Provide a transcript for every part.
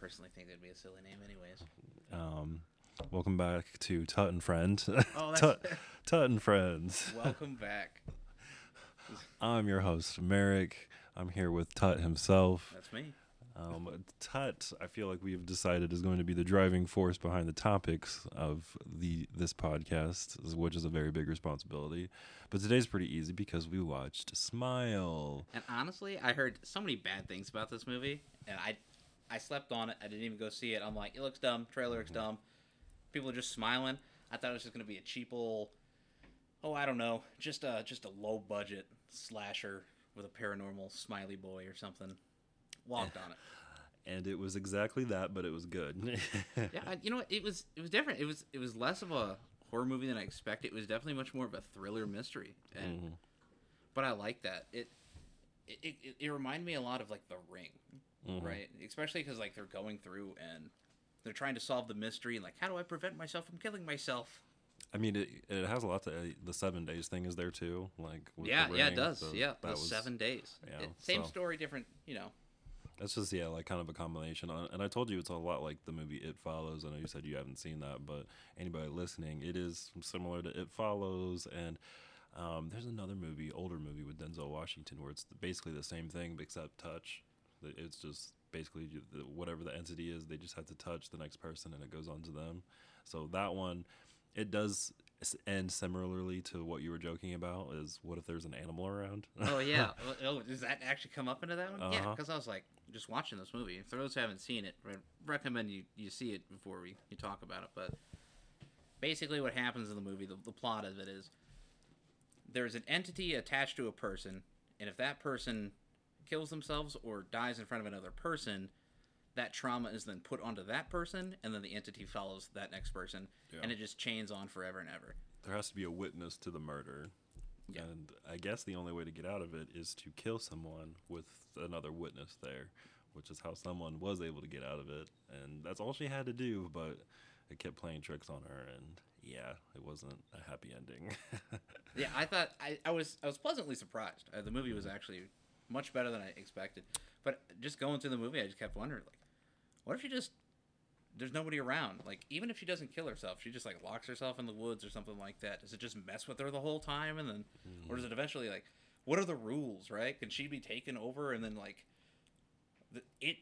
personally think that'd be a silly name, anyways. Um, welcome back to Tutt and Friend. Oh, that's Tutt, Tutt and Friends. welcome back. I'm your host, Merrick. I'm here with Tutt himself. That's me. Um, Tutt, I feel like we've decided is going to be the driving force behind the topics of the this podcast, which is a very big responsibility. But today's pretty easy because we watched Smile. And honestly, I heard so many bad things about this movie, and I, I slept on it. I didn't even go see it. I'm like, it looks dumb. Trailer looks dumb. People are just smiling. I thought it was just gonna be a cheap old, oh, I don't know, just a just a low budget slasher with a paranormal smiley boy or something. Walked on it. And it was exactly that, but it was good. yeah, I, you know what? It was it was different. It was it was less of a horror movie than I expected. It was definitely much more of a thriller mystery, and Mhm. but I like that. It it, it it reminded me a lot of like The Ring, Mhm. right? Especially because like they're going through and they're trying to solve the mystery and like how do I prevent myself from killing myself? I mean, it, it has a lot to uh, the seven days thing is there too. Like with yeah, the yeah, it does. so yeah, that was- seven days. yeah, It- same so- story, different. You know. That's just yeah, like kind of a combination. Uh, And I told you it's a lot like the movie It Follows. I know you said you haven't seen that, but anybody listening, it is similar to It Follows. And um, there's another movie, older movie with Denzel Washington, where it's basically the same thing except touch. It's just basically whatever the entity is, they just have to touch the next person, and it goes on to them. So that one, it does end similarly to what you were joking about. Is what if there's an animal around? Oh yeah. oh, does that actually come up into that one? Yeah, Uh-huh. because I was like just watching this movie. For those who haven't seen it, I recommend you you see it before we you talk about it. But basically, what happens in the movie, the, the plot of it is there's an entity attached to a person, and if that person kills themselves or dies in front of another person, that trauma is then put onto that person, and then the entity follows that next person, Yeah. and it just chains on forever and ever. there has to be a witness to the murder. Yeah. And I guess the only way to get out of it is to kill someone with another witness there, which is how someone was able to get out of it. And that's all she had to do, but it kept playing tricks on her and yeah, it wasn't a happy ending. Yeah, I thought I, I was I was pleasantly surprised. Uh, the movie was actually much better than I expected. But just going through the movie, I just kept wondering, like, what if she just there's nobody around? Like, even if she doesn't kill herself, she just like locks herself in the woods or something like that. Does it just mess with her the whole time, and then, or does mm-hmm. it eventually like, what are the rules, right? Can she be taken over and then like, the, it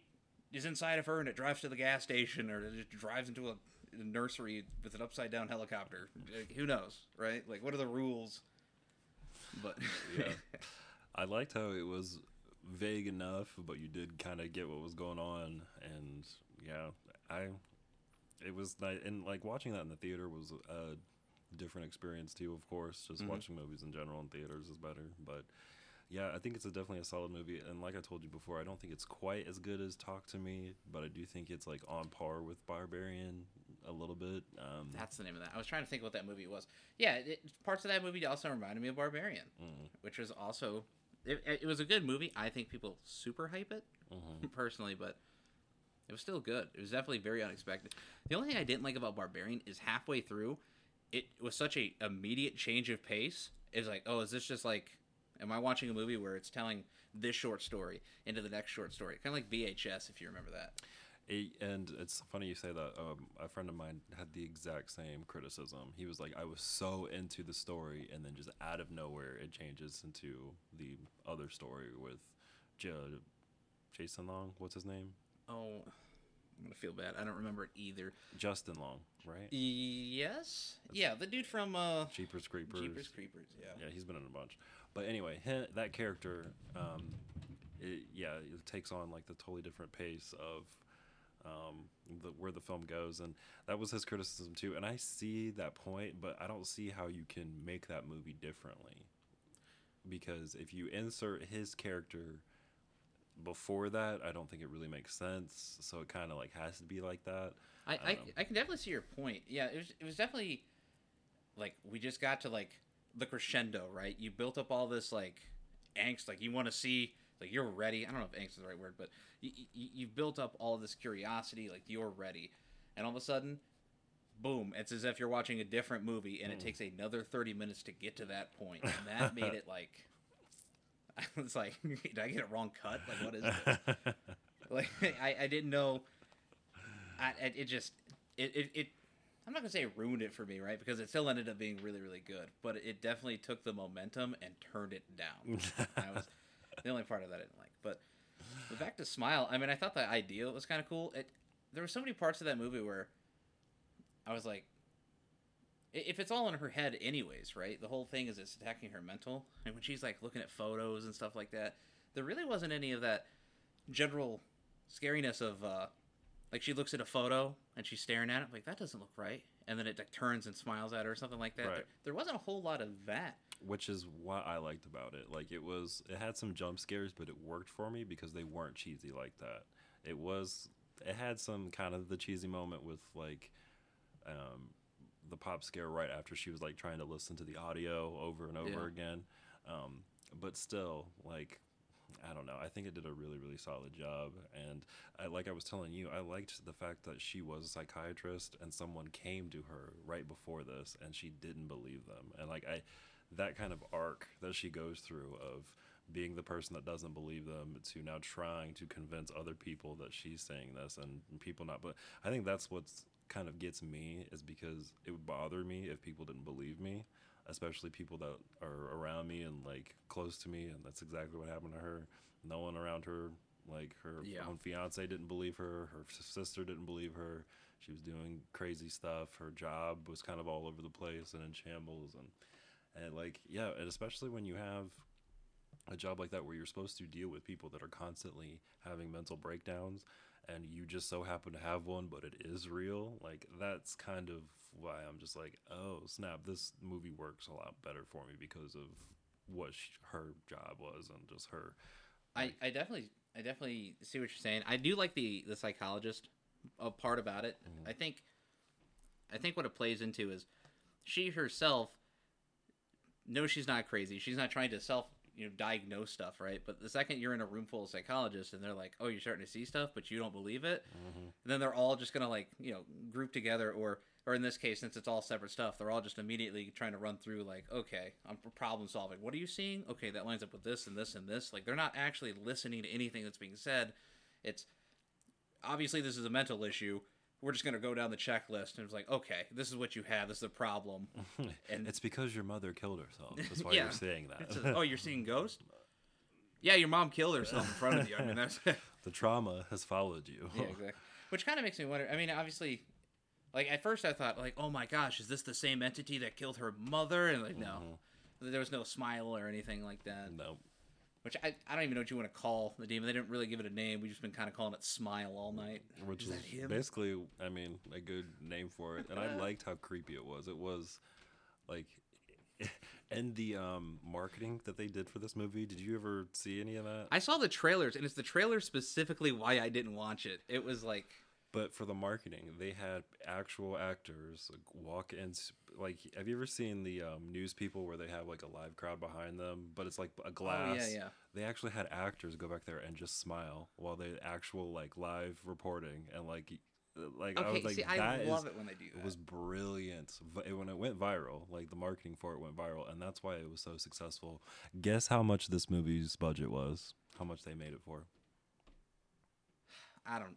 is inside of her and it drives to the gas station or it just drives into a, a nursery with an upside down helicopter? Like, who knows, right? Like, what are the rules? But Yeah. I liked how it was vague enough, but you did kind of get what was going on, and yeah, I it was nice, and like watching that in the theater was a different experience too. Of course, just Mhm. watching movies in general in theaters is better, but. Yeah, I think it's a definitely a solid movie, and like I told you before, I don't think it's quite as good as Talk to Me, but I do think it's like on par with Barbarian a little bit. Um, that's the name of that. I was trying to think what that movie was. Yeah, it, parts of that movie also reminded me of Barbarian, mm, which was also it, it was a good movie. I think people super hype it mhm. personally, but it was still good. It was definitely very unexpected. The only thing I didn't like about Barbarian is halfway through, it was such a immediate change of pace. It's like, oh, is this just like, am I watching a movie where it's telling this short story into the next short story? Kind of like VHS, if you remember that. It, and it's funny you say that. Um, a friend of mine had the exact same criticism. He was like, "I was so into the story, and then just out of nowhere, it changes into the other story with J- Jason Long. What's his name? Oh, I'm gonna feel bad. I don't remember it either. Justin Long, right? Yes, yeah, the dude from uh, Jeepers Creepers. Jeepers Creepers. Yeah. Yeah, he's been in a bunch. But anyway, that character, um, it, yeah, it takes on like the totally different pace of um, the, where the film goes, and that was his criticism too. And I see that point, but I don't see how you can make that movie differently because if you insert his character before that, I don't think it really makes sense. So it kind of like has to be like that. I, I I. I can definitely see your point. Yeah, it was it was definitely like we just got to like the crescendo, right? You built up all this like angst, like you want to see, like you're ready. I don't know if angst is the right word, but you, you you've built up all this curiosity, like you're ready, and all of a sudden, boom! It's as if you're watching a different movie, and it Mm. takes another thirty minutes to get to that point, and that made it like. I was like, did I get a wrong cut? Like, what is this? like I, I didn't know I, I it just it, it it I'm not gonna say it ruined it for me, right? Because it still ended up being really really good, but it definitely took the momentum and turned it down. that was the only part of that I didn't like. But, back to Smile. I mean, I thought the idea was kind of cool. It there were so many parts of that movie where I was like, if it's all in her head, anyways, right? The whole thing is it's attacking her mental, and when she's like looking at photos and stuff like that, there really wasn't any of that general scariness of uh like she looks at a photo and she's staring at it like that doesn't look right and then it like, turns and smiles at her or something like that Right. there, there wasn't a whole lot of that which is what I liked about it. Like it was, it had some jump scares, but it worked for me because they weren't cheesy like that. It was, it had some kind of the cheesy moment with like, um, the pop scare right after she was like trying to listen to the audio over and over Yeah. again. Um, but still, like, I don't know. I think it did a really, really solid job. And I, like I was telling you, I liked the fact that she was a psychiatrist and someone came to her right before this and she didn't believe them. And like I, that kind of arc that she goes through of being the person that doesn't believe them to now trying to convince other people that she's saying this and people not. But I think that's what's kind of gets me is because it would bother me if people didn't believe me especially people that are around me and like close to me and that's exactly what happened to her no one around her like her Yeah. own fiance didn't believe her her sister didn't believe her she was doing crazy stuff her job was kind of all over the place and in shambles and and like yeah and especially when you have a job like that where you're supposed to deal with people that are constantly having mental breakdowns and you just so happen to have one but it is real like that's kind of why i'm just like oh snap this movie works a lot better for me because of what sh her job was and just her I, I definitely I definitely see what you're saying. I do like the the psychologist uh, part about it. Mhm. I think I think what it plays into is she herself knows she's not crazy. She's not trying to self you know diagnose stuff, right? But the second you're in a room full of psychologists and they're like, "Oh, you're starting to see stuff, but you don't believe it," mm-hmm. and then they're all just gonna like you know group together or or in this case since it's all separate stuff they're all just immediately trying to run through like okay i'm problem solving. What are you seeing? Okay that lines up with this and this and this. Like they're not actually listening to anything that's being said. It's obviously this is a mental issue we're just going to go down the checklist and it's like okay this is what you have this is a problem And- it's because your mother killed herself that's why Yeah. you're saying that a- oh you're seeing ghosts? yeah your mom killed herself in front of you i mean that's the trauma has followed you yeah, exactly. Which kind of makes me wonder. I mean, obviously, like at first I thought, like, oh my gosh, is this the same entity that killed her mother? And like, no, mm-hmm. there was no smile or anything like that. no Which I, I don't even know what you want to call the demon. They didn't really give it a name. We've just been kind of calling it Smile all night. which Is is, him? basically i mean a good name for it and i liked how creepy it was it was like and the um marketing that they did for this movie did you ever see any of that I saw the trailers, and it's the trailer specifically why I didn't watch it. It was like, but for the marketing they had actual actors like, walk in like have you ever seen the um, news people where they have like a live crowd behind them but it's like a glass oh yeah, yeah. they actually had actors go back there and just smile while they actual like live reporting and like like I Okay, was like see, I love is- it when they do that. It was brilliant when it went viral. Like the marketing for it went viral, and that's why it was so successful. Guess how much this movie's budget was? How much they made it for? I don't.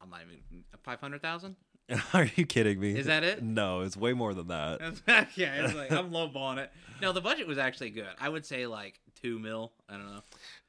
I'm not even five hundred thousand. Are you kidding me? Is that it? No, it's way more than that. yeah, it's like I'm lowballing it. No, the budget was actually good. I would say like two mil. I don't know.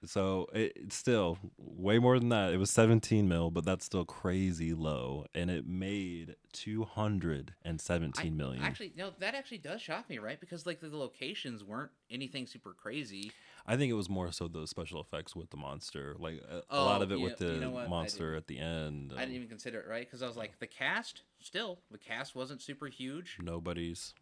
So it, it's still way more than that. It was 17 mil, but that's still crazy low, and it made 217 million. Actually, no, that actually does shock me, right? Because like the locations weren't anything super crazy. I think it was more so the special effects with the monster, like uh, a, a lot Oh, of it with the you know monster at the end. I didn't even consider it, right? Because I was like, the cast still, the cast wasn't super huge. nobody's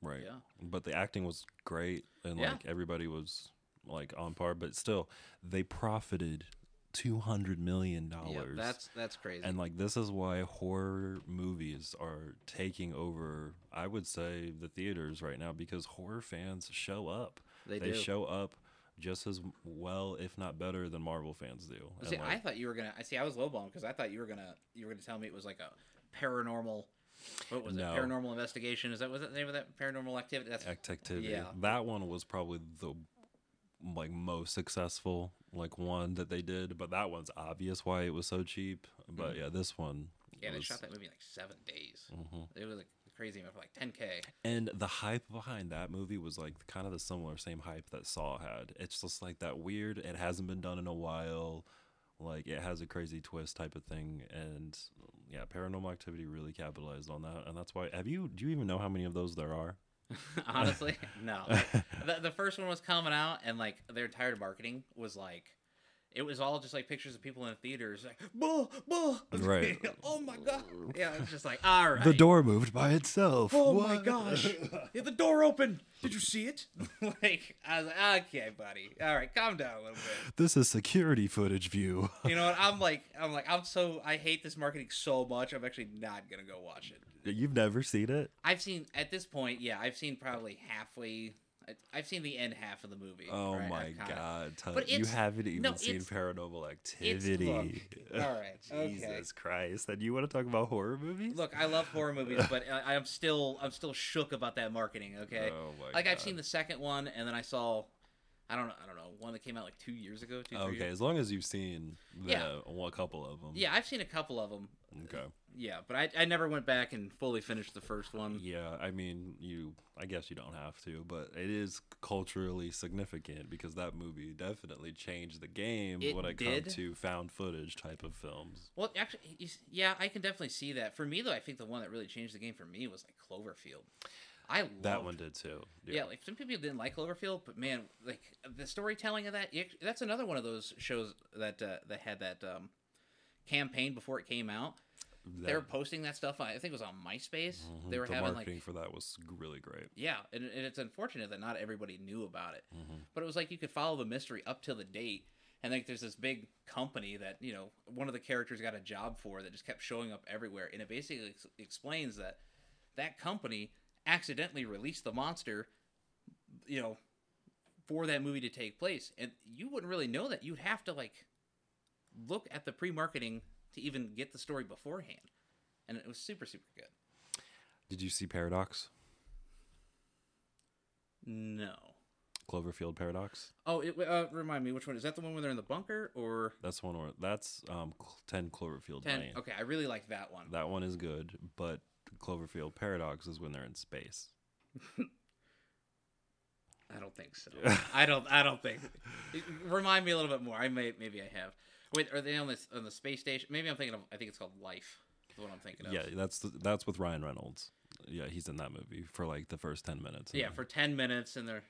right Yeah. but the acting was great and Yeah. like everybody was like on par but still they profited 200 million Yeah, dollars that's that's crazy. and like this is why horror movies are taking over i would say the theaters right now because horror fans show up they, they do. show up just as well if not better than marvel fans do See, I thought you were gonna. I see. I was lowballing because I thought you were gonna. You were gonna tell me it was like a paranormal. What was No. it? Paranormal investigation. Is that was that the name of that paranormal activity? That's activity Yeah. that one was probably the like most successful like one that they did, but that one's obvious why it was so cheap. But yeah, this one. Mm-hmm. Yeah, they was- shot that movie in like seven days. Mhm. It was like crazy amount for like 10k. And the hype behind that movie was like kind of the similar same hype that Saw had. It's just like that weird. It hasn't been done in a while. Like it has a crazy twist type of thing, and yeah, Paranormal Activity really capitalized on that, and that's why. Have you? Do you even know how many of those there are? Honestly, no. The, the first one was coming out, and like their entire marketing was like, it was all just like pictures of people in the theaters, like, bull, bull. Right. oh my god. Yeah, it's just like, all right. The door moved by itself. Oh my gosh! Yeah, the door opened. Did you see it? like I was like, okay, buddy. All right, calm down a little bit. This is security footage view. You know what? I'm like, I'm like, I'm so I hate this marketing so much. I'm actually not gonna go watch it. You've never seen it? I've seen at this point, yeah, I've seen probably halfway. I've seen the end half of the movie. Oh right? my god! But you haven't even no, seen Paranormal Activity. look. All right. Okay. Jesus Christ! And you want to talk about horror movies? Look, I love horror movies, but I, I'm still I'm still shook about that marketing. Okay. Oh my like I've seen the second one, and then I saw, I don't know, I don't know, one that came out like two years ago. Two, Okay, years. as long as you've seen the, Yeah. a couple of them. Yeah, I've seen a couple of them. Okay. Yeah, but I, I never went back and fully finished the first one. Yeah, I mean, you. I guess you don't have to, but it is culturally significant because that movie definitely changed the game It when it comes to found footage type of films. Well, actually, yeah, I can definitely see that. For me, though, I think the one that really changed the game for me was like Cloverfield. I loved, That one did too. Yeah. like some people didn't like Cloverfield, but man, like the storytelling of that, it- that's another one of those shows that uh, that had that um, campaign before it came out. They were posting that stuff. On, I think it was on MySpace. mhm, They were the having marketing like for that was really great. yeah, and, and it's unfortunate that not everybody knew about it. Mhm. But it was like you could follow the mystery up till the date, and like there's this big company that you know one of the characters got a job for that just kept showing up everywhere, and it basically ex- explains that that company accidentally released the monster, you know, for that movie to take place, and you wouldn't really know that. You'd have to like look at the pre-marketing to even get the story beforehand, and it was super super good. Did you see Paradox? No. Cloverfield Paradox. Oh, it, uh, remind me which one is that? The one where they're in the bunker or That's one where that's um ten Cloverfield ten? Lane. Okay, I really like that one. That one is good, but Cloverfield Paradox is when they're in space. I don't think so. I don't. I don't think. Remind me a little bit more. I may. Maybe I have. Wait, are they on this on the space station? Maybe I'm thinking of. I think it's called Life. Is what I'm thinking of. Yeah, that's the, that's with Ryan Reynolds. Yeah, he's in that movie for like the first ten minutes. Yeah, for ten minutes, and they're.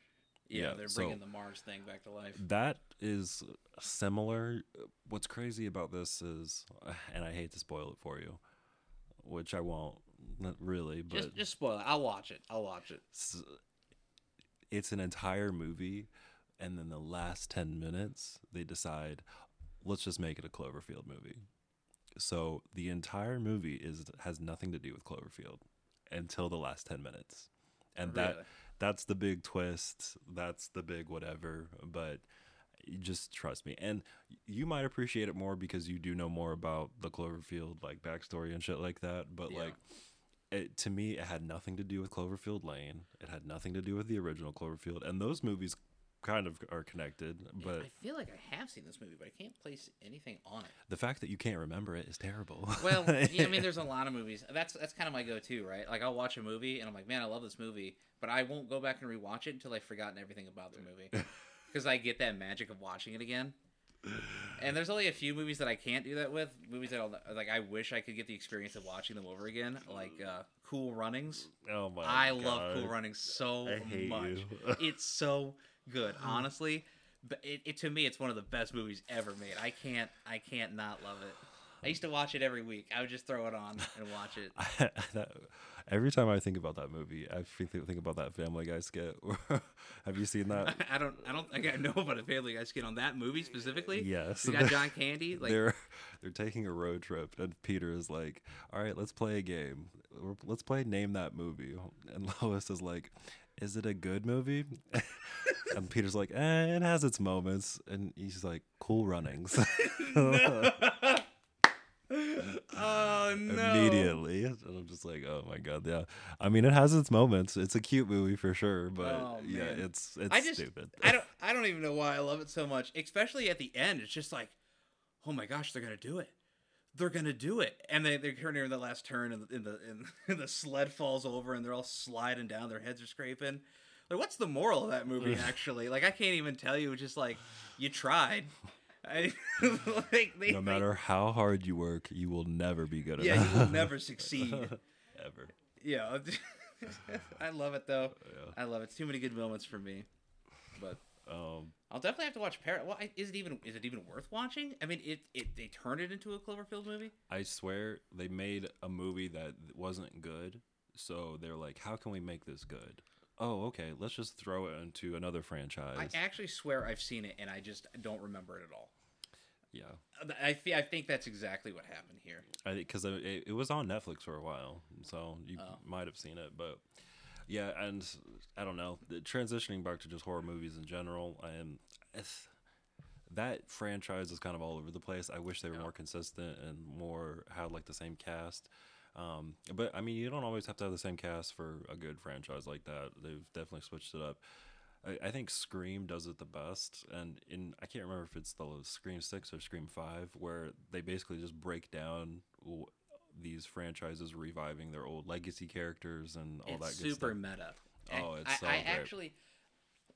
Yeah, Yeah, they're so- bringing the Mars thing back to life. that is similar. What's crazy about this is, and I hate to spoil it for you, which I won't, not really, but Just, just spoil it. I'll watch it. I'll watch it. it's an entire movie, and then the last ten minutes they decide, let's just make it a Cloverfield movie. So the entire movie is has nothing to do with Cloverfield until the last ten minutes, and that that's the big twist. That's the big whatever. But just trust me, and you might appreciate it more because you do know more about the Cloverfield like backstory and shit like that. But Yeah. like, it, to me, it had nothing to do with Cloverfield Lane. It had nothing to do with the original Cloverfield, and those movies kind of are connected. But I feel like I have seen this movie, but I can't place anything on it. the fact that you can't remember it is terrible. Well, yeah, I mean, there's a lot of movies. That's that's kind of my go-to, right? Like I'll watch a movie and I'm like, man, I love this movie, but I won't go back and rewatch it until I've forgotten everything about the movie, because I get that magic of watching it again. And there's only a few movies that I can't do that with. Movies that I'll, like I wish I could get the experience of watching them over again, like uh, Cool Runnings. oh my! I love Cool Runnings so much. it's so good, mm. honestly. But it, it to me, it's one of the best movies ever made. I can't, I can't not love it. I used to watch it every week. I would just throw it on and watch it. that, every time I think about that movie, I think, think about that Family Guy skit. Have you seen that? I don't, I don't think I know about a Family Guy skit on that movie specifically. Yes. we got John Candy. Like, they're they're taking a road trip, and Peter is like, "All right, let's play a game. Let's play name that movie." And Lois is like, "Is it a good movie?" and Peter's like, eh, "It has its moments." And he's like, "Cool Runnings." oh no! Immediately. and I'm just like, oh my god, yeah. I mean, it has its moments. It's a cute movie for sure, but Oh, yeah, it's it's I just stupid. I don't I don't even know why I love it so much. Especially at the end, it's just like, oh my gosh, they're gonna do it. They're gonna do it, and they they turn near the last turn, and, and the and, the sled falls over, and they're all sliding down. Their heads are scraping. Like, what's the moral of that movie? Actually, like, I can't even tell you. Just like you tried. I, like, they, no matter how hard you work, you will never be good yeah, enough. Yeah, you will never succeed. ever. Oh, yeah, I love it though. Yeah. I love it. Too many good moments for me. Um, I'll definitely have to watch Parrot. Well, is it even is it even worth watching? I mean, it, it they turned it into a Cloverfield movie. I swear they made a movie that wasn't good, so they're like, how can we make this good? Oh, okay, let's just throw it into another franchise. I actually swear I've seen it and I just don't remember it at all. yeah, I thi- I think that's exactly what happened here. I because it, it was on Netflix for a while, so you Oh. might have seen it. But yeah, and I don't know. Transitioning back to just horror movies in general, and that franchise is kind of all over the place. I wish they were Yeah. more consistent and more had like the same cast. Um, but I mean, you don't always have to have the same cast for a good franchise like that. They've definitely switched it up. I, I think Scream does it the best, and in I can't remember if it's the Scream Six or Scream Five, where they basically just break down these franchises reviving their old legacy characters and all it's that good super stuff. meta. Oh, it's I, so I great. actually.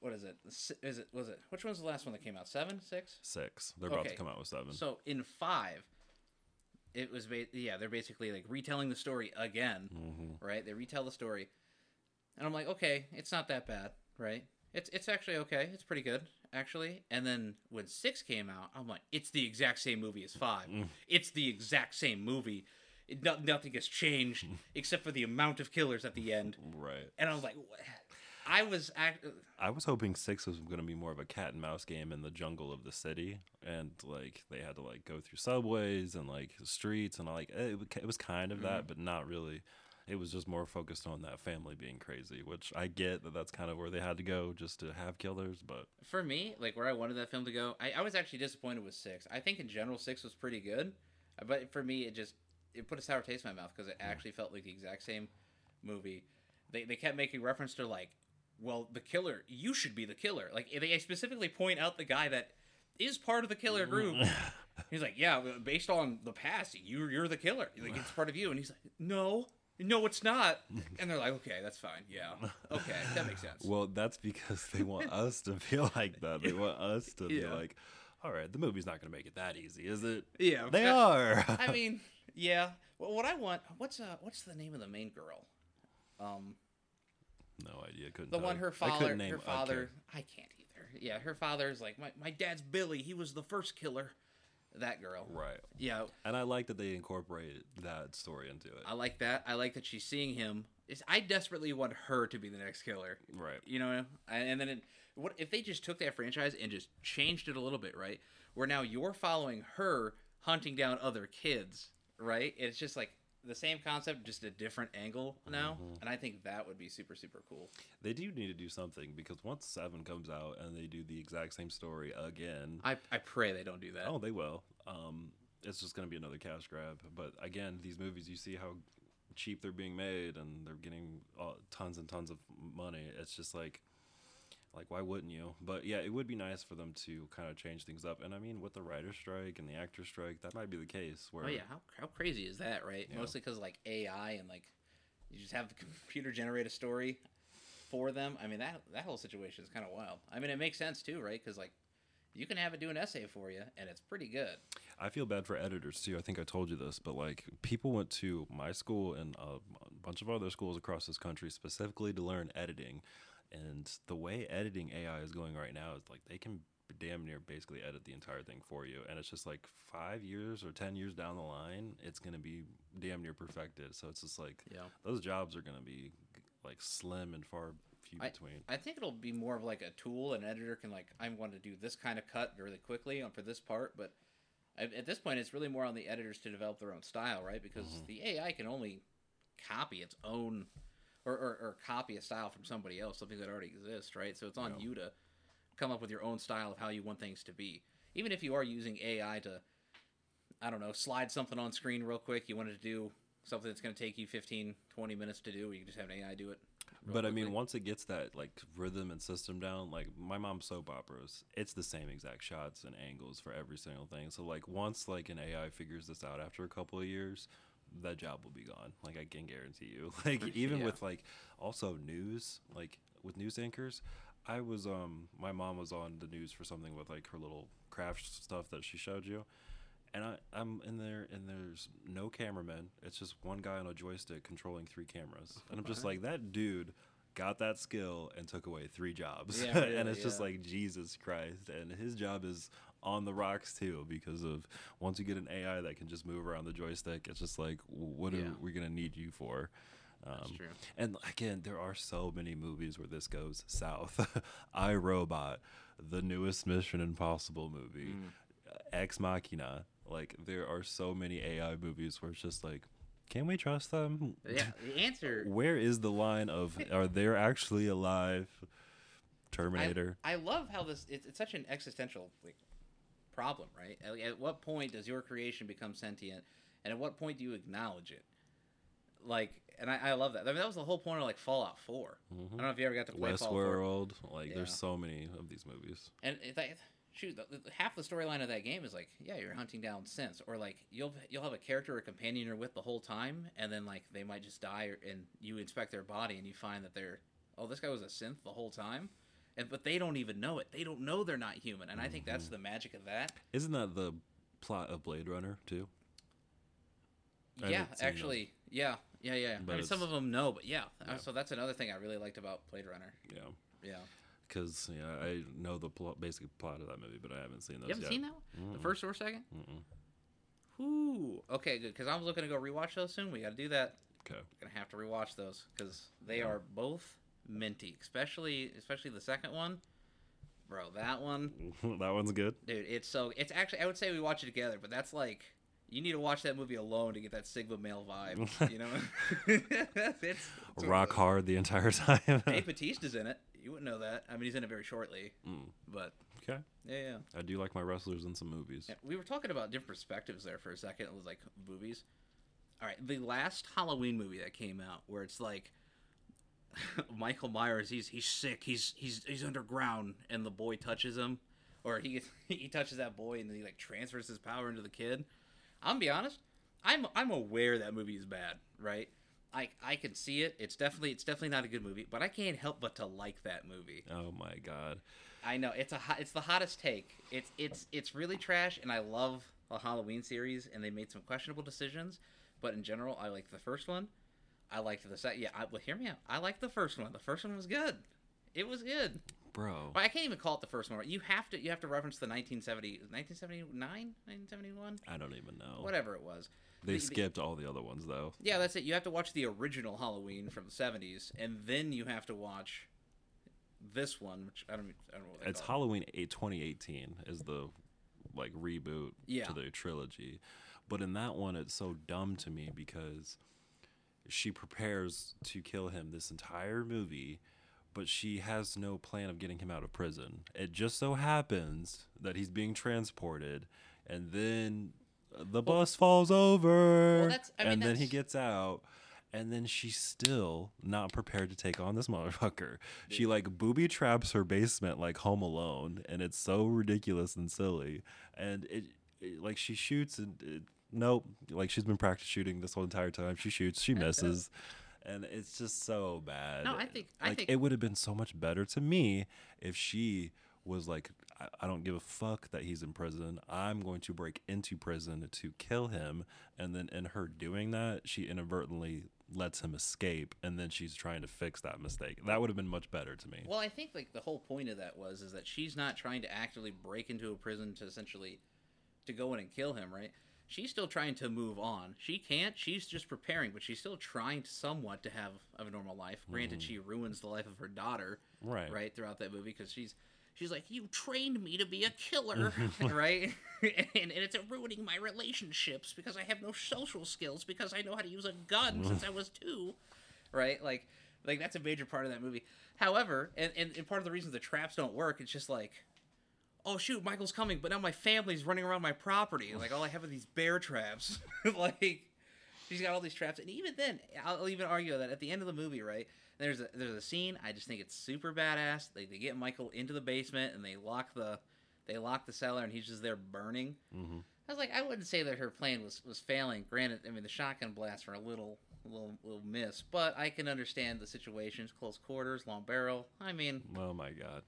What is it? Is it was it? Which one's the last one that came out? Seven, six? Six. They're about to come out with seven. So in five, it was ba- yeah they're basically like retelling the story again, hmm right? They retell the story, and I'm like, okay, it's not that bad, right? It's it's actually okay. It's pretty good actually. And then when six came out, I'm like, it's the exact same movie as five. Mm. It's the exact same movie. It, no, nothing has changed except for the amount of killers at the end. Right. And I was like, what? I was act- I was hoping six was going to be more of a cat and mouse game in the jungle of the city, and like they had to like go through subways and like streets, and like it, it was kind of that, mm-hmm. but not really. It was just more focused on that family being crazy, which I get that that's kind of where they had to go just to have killers, but for me, like where I wanted that film to go, I, I was actually disappointed with six. I think in general six was pretty good, but for me, it just it put a sour taste in my mouth because it hmm. actually felt like the exact same movie. They they kept making reference to like, well, the killer, you should be the killer. Like they specifically point out the guy that is part of the killer group. He's like, yeah, based on the past, you you're the killer. Like it's part of you, and he's like, no. No, it's not. And they're like, okay, that's fine. Yeah. Okay, that makes sense. well, that's because they want us to feel like that. They want us to be like, all right, the movie's not going to make it that easy, is it? yeah. They are. I mean, yeah. Well, what I want, what's uh, what's the name of the main girl? Um, no idea. Couldn't the one her I father, her father. character. I can't either. Yeah, her father's like my my dad's Billy. He was the first killer. That girl. Right. Yeah, And I like that they incorporated that story into it. I like that. I like that she's seeing him. It's, I desperately want her to be the next killer. right. You know, and and then it, what if they just took that franchise and just changed it a little bit, right? Where now you're following her hunting down other kids, right? It's just like the same concept, just a different angle now, and I think that would be super super cool. They do need to do something because once Seven comes out and they do the exact same story again, I I pray they don't do that. oh, they will. Um, it's just going to be another cash grab. But again, these movies, you see how cheap they're being made and they're getting uh, tons and tons of money. It's just like, like why wouldn't you? But yeah, it would be nice for them to kind of change things up. And I mean, with the writer strike and the actor strike, that might be the case. Where Oh yeah, how how crazy is that, right? Yeah. Mostly because like AI and like you just have the computer generate a story for them. I mean that that whole situation is kind of wild. I mean it makes sense too, right? Because like you can have it do an essay for you, and it's pretty good. I feel bad for editors too. I think I told you this, but like people went to my school and a bunch of other schools across this country specifically to learn editing. And the way editing AI is going right now is like they can damn near basically edit the entire thing for you. And it's just like five years or 10 years down the line, it's going to be damn near perfected. So it's just like Yeah. those jobs are going to be like slim and far few between. I think it'll be more of like a tool. An editor can like, I'm going to do this kind of cut really quickly on for this part, but at at this point, it's really more on the editors to develop their own style, right? Because mm-hmm. the AI can only copy its own, or, or, or copy a style from somebody else, something that already exists, right? So it's on you to come up with your own style of how you want things to be. Even if you are using AI to, I don't know, slide something on screen real quick, you wanted to do something that's going to take you 15, 20 minutes to do. You can just have an AI do it. But I mean, once it gets that like rhythm and system down, like my mom's soap operas, it's the same exact shots and angles for every single thing. So like once like an AI figures this out after a couple of years, that job will be gone. Like I can guarantee you. Like even Yeah. with like also news, like with news anchors, I was um my mom was on the news for something with like her little craft stuff that she showed you. And I, I'm in there, and there's no cameraman. It's just one guy on a joystick controlling three cameras. And I'm just like, that dude got that skill and took away three jobs. Yeah, and really, it's just like, Jesus Christ. And his job is on the rocks too, because of once you get an AI that can just move around the joystick, it's just like, what Yeah. are we going to need you for? That's Um, true. and again, there are so many movies where this goes south. I Robot, the newest Mission Impossible movie, Mm. Ex Machina. Like there are so many AI movies where it's just like, can we trust them? Yeah, the answer. Where is the line of are they actually alive? Terminator. I, I love how this. It's, it's such an existential like, problem, right? At, at what point does your creation become sentient, and at what point do you acknowledge it? Like, and I, I love that. I mean, that was the whole point of like Fallout Four. I don't know mm-hmm. if you ever got to play 4. Westworld. Like Yeah. there's so many of these movies. And if that, shoot, the, the, half the storyline of that game is like, yeah, you're hunting down synths, or like you'll you'll have a character or companion you're with the whole time, and then like they might just die, or, and you inspect their body and you find that they're, oh, this guy was a synth the whole time, and but they don't even know it. They don't know they're not human, and I think that's Mm-hmm. the magic of that. Isn't that the plot of Blade Runner too? I yeah, actually, yeah, yeah, yeah. But I mean, some of them know, but yeah. Uh, Yeah. So that's another thing I really liked about Blade Runner. Yeah. Yeah, Because yeah, I know the plot, basic plot of that movie, but I haven't seen those you haven't yet. seen that one? The first or second? Mm-mm. Ooh, okay, good. Because I'm looking to go rewatch those soon. We got to do that. Okay. gonna have to rewatch those because they Yeah. are both minty, especially especially the second one. Bro, that one, that one's good. dude, it's so it's actually I would say we watch it together, but that's like you need to watch that movie alone to get that Sigma male vibe, you know? it's, it's Rock hard the entire time. Dave Batista's in it. You wouldn't know that. I mean, he's in it very shortly, Mm, but okay. yeah, yeah. I do like my wrestlers in some movies. Yeah, we were talking about different perspectives there for a second. It was like movies. All right, the last Halloween movie that came out, where it's like Michael Myers, he's he's sick, he's he's he's underground, and the boy touches him, or he he touches that boy, and then he like transfers his power into the kid. I'm gonna be honest, I'm I'm aware that movie is bad, right? I I can see it. It's definitely it's definitely not a good movie, but I can't help but to like that movie. Oh my god. I know it's a hot, it's the hottest take. It's it's it's really trash, and I love the Halloween series, and they made some questionable decisions. But in general, I like the first one. I liked the second. Yeah, I, well, hear me out. I liked the first one. The first one was good. It was good. Bro. Well, I can't even call it the first one. You have to you have to reference the 1970 1979 1971 I don't even know. whatever it was. They The- the- skipped all the other ones though. Yeah, that's it. You have to watch the original Halloween from the 70s, and then you have to watch this one, which I don't, I don't know. What It's it. Halloween 8 2018 is the like reboot Yeah. to the trilogy. But in that one it's so dumb to me because she prepares to kill him this entire movie, but she has no plan of getting him out of prison. It just so happens that he's being transported and then the bus falls over that's- I mean, and then he gets out and then she's still not prepared to take on this motherfucker. She like booby traps her basement like Home Alone, and it's so ridiculous and silly. And it, it- like she shoots and it, nope, like she's been practice shooting this whole entire time. She shoots, she misses, and it's just so bad. No, I think- I like think- it would have been so much better to me if she was like, I, I don't give a fuck that he's in prison. I'm going to break into prison to kill him. And then in her doing that, she inadvertently lets him escape. And then she's trying to fix that mistake. That would have been much better to me. Well, I think like the whole point of that was is that she's not trying to actively break into a prison to essentially to go in and kill him, right? She's still trying to move on. She can't. She's just preparing, but she's still trying to somewhat to have a normal life. Granted, mm. she ruins the life of her daughter, Right. right, throughout that movie because she's she's like, "You trained me to be a killer," right? and, and it's ruining my relationships because I have no social skills because I know how to use a gun since I was two, right? Like, like that's a major part of that movie. However, and, and, and part of the reason the traps don't work, it's just like, oh shoot, Michael's coming, but now my family's running around my property. Like all I have are these bear traps. like, she's got all these traps, and even then, I'll even argue that at the end of the movie, right? There's a there's a scene. I just think it's super badass. They, they get Michael into the basement and they lock the they lock the cellar, and he's just there burning. hmm I was like, I wouldn't say that her plan was, was failing. Granted, I mean the shotgun blasts were a little little little miss, but I can understand the situations, close quarters, long barrel. I mean, Oh my god.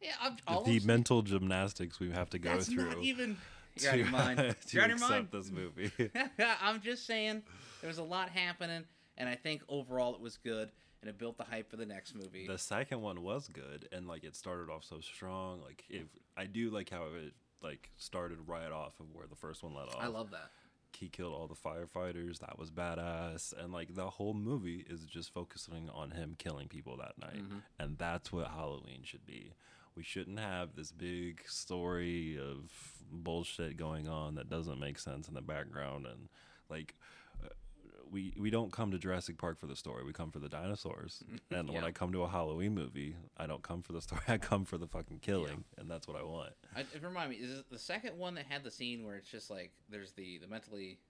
Yeah, I'm, The- the mental gymnastics we have to go that's through not even. to, You're out of your mind. to You're out of mind. accept this movie. I'm just saying there was a lot happening, and I think overall it was good, and it built the hype for the next movie. the second one was good, and like it started off so strong. Like if I do like how it like started right off of where the first one let off. I love that. he killed all the firefighters. That was badass. And like the whole movie is just focusing on him killing people that night. Mhm. And that's what Halloween should be. We shouldn't have this big story of bullshit going on that doesn't make sense in the background. And like, uh, we we don't come to Jurassic Park for the story. We come for the dinosaurs. And when I come to a Halloween movie, I don't come for the story. I come for the fucking killing, and that's what I want. I, it remind me, is the second one that had the scene where it's just like there's the the mentally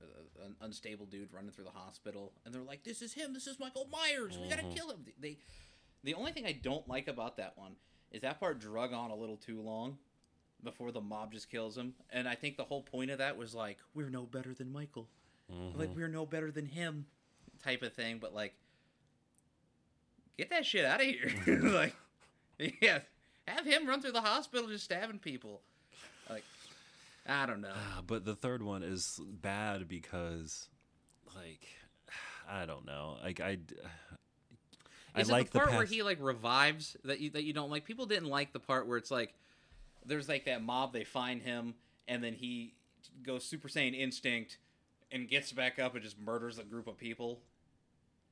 uh, un- unstable dude running through the hospital, and they're like, "This is him. This is Michael Myers. We gotta Mhm. kill him." They, the only thing I don't like about that one is that part drug on a little too long before the mob just kills him, and I think the whole point of that was like, "We're no better than Michael. Like Mhm. we're no better than him," type of thing. But like, get that shit out of here. like, yeah, have him run through the hospital just stabbing people. Like, I don't know. Ah, but the third one is bad because, like, I don't know. Like I, d- I Is like it the part where past- he like revives that you that you don't like? People didn't like the part where it's like there's like that mob they find him and then he goes Super Saiyan instinct and gets back up and just murders a group of people.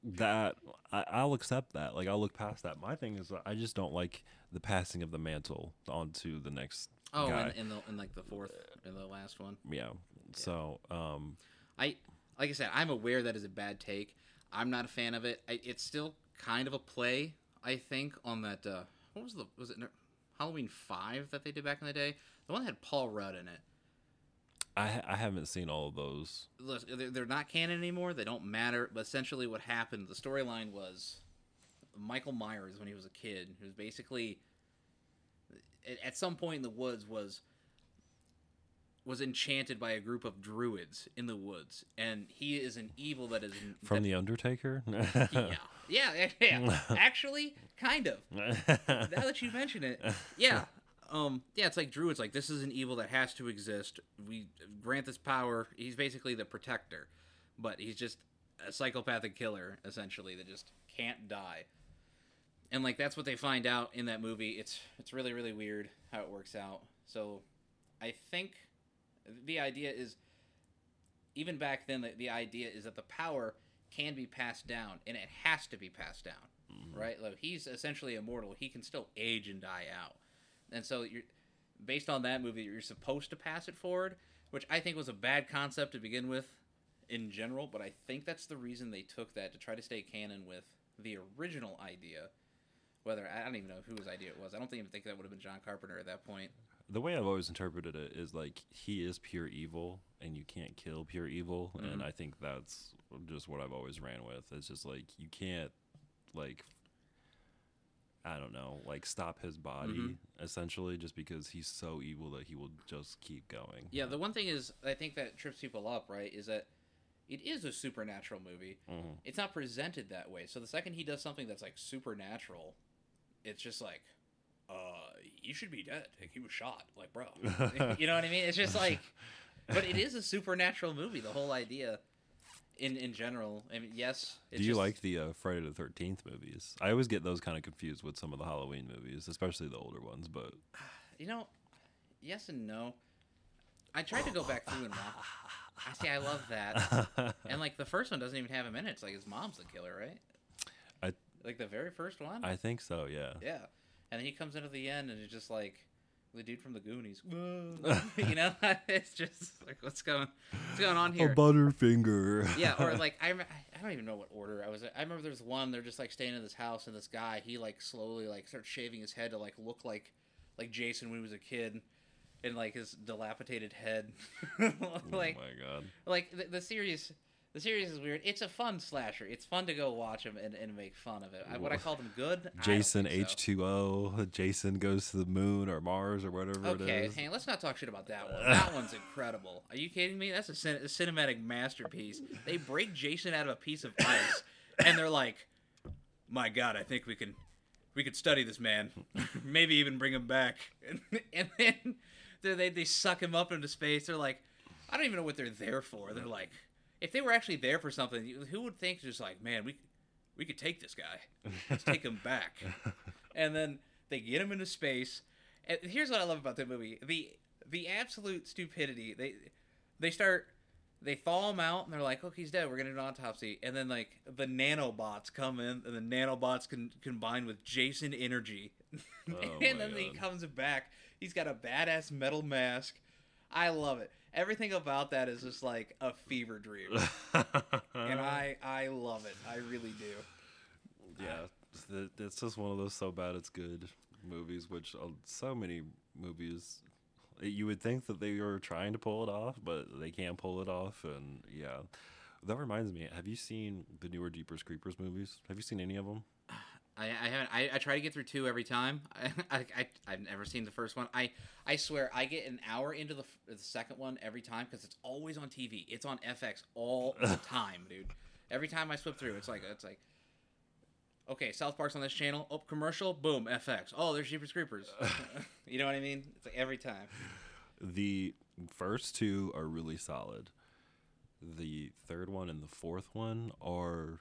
that I, I'll accept that. Like I'll look past that. My thing is I just don't like the passing of the mantle onto the next Oh, guy. in, in the in like the fourth in the last one. yeah. So um, I like I said, I'm aware that is a bad take. I'm not a fan of it. I, it's still kind of a play, I think, on that. Uh, what was the was it Halloween Five that they did back in the day? The one that had Paul Rudd in it. I I haven't seen all of those. Look, they're, they're not canon anymore. They don't matter. But essentially, what happened? The storyline was Michael Myers when he was a kid, who was basically at, at some point in the woods was was enchanted by a group of druids in the woods, and he is an evil that is From that- the Undertaker. yeah, yeah, yeah. Actually, kind of. Now that you mention it, yeah, um, yeah. It's like druids. Like this is an evil that has to exist. We grant this power. He's basically the protector, but he's just a psychopathic killer essentially that just can't die. And like that's what they find out in that movie. It's it's really really weird how it works out. So, I think the idea is even back then the, the idea is that the power can be passed down and it has to be passed down mm-hmm. right? Like he's essentially immortal. He can still age and die out. And so you're based on that movie you're supposed to pass it forward which i think was a bad concept to begin with in general but i think that's the reason they took that to try to stay canon with the original idea. Whether i don't even know whose idea it was. I don't even think that would have been john carpenter at that point the way I've always interpreted it is like he is pure evil, and you can't kill pure evil, and Mhm. I think that's just what I've always ran with. It's just like you can't like I don't know, like stop his body Mhm. essentially just because he's so evil that he will just keep going. yeah the one thing is i think that trips people up right is that it is a supernatural movie Mhm. it's not presented that way. So the second he does something that's like supernatural, it's just like, uh, you should be dead. Like he was shot. Like, bro, you know what I mean? It's just like, but it is a supernatural movie. The whole idea, in in general. I mean, yes. Do you just- like the uh, Friday the Thirteenth movies? I always get those kind of confused with some of the Halloween movies, especially the older ones. But You know, yes and no. I tried to go back through and watch. I see. I love that. And like the first one doesn't even have him in it. It's like his mom's the killer, right? I- like the very first one. I think so. Yeah. Yeah, and then he comes into the end and it's just like the dude from the Goonies. you know, it's just like what's going what's going on here? A Butterfinger. yeah, or like I, I don't even know what order I was. I remember there's one they're just like staying in this house and this guy he like slowly like starts shaving his head to like look like like Jason when he was a kid. And like his dilapidated head, oh like my god. like the, the series the series is weird. It's a fun slasher. It's fun to go watch them and, and make fun of it. I, would I call them good? Jason. H two O. Jason goes to the moon or Mars or whatever Okay, is. hey, let's not talk shit about that one. That one's incredible. Are you kidding me? That's a, cin- a cinematic masterpiece. They break Jason out of a piece of ice, and they're like, "My God, I think we can, we could study this man. Maybe even bring him back." And, and then they they suck him up into space. They're like, I don't even know what they're there for. They're like, if they were actually there for something, who would think just like, man, we we could take this guy. Let's take him back. And then they get him into space. And here's what I love about that movie: the the absolute stupidity. They they start they thaw him out and they're like, "Okay, he's dead. We're gonna do an autopsy." And then like the nanobots come in, and the nanobots can combine with Jason energy, Oh and then he comes back. He's got a badass metal mask. I love it. Everything about that is just like a fever dream, and I I love it. I really do. yeah, it's- just one of those so bad it's good movies, which uh, so many movies you would think that they were trying to pull it off, but they can't pull it off. And yeah, that reminds me. Have you seen the newer Jeepers Creepers movies? Have you seen any of them? I, I haven't. I, I try to get through two every time. I, I, I I've never seen the first one. I I swear I get an hour into the, the second one every time because it's always on TV. It's on FX all the time, dude. Every time I flip through, it's like it's like. Okay, South Park's on this channel. Oh, commercial. Boom, FX. Oh, there's Jeepers Creepers. you know what I mean? It's like every time. The first two are really solid. The third one and the fourth one are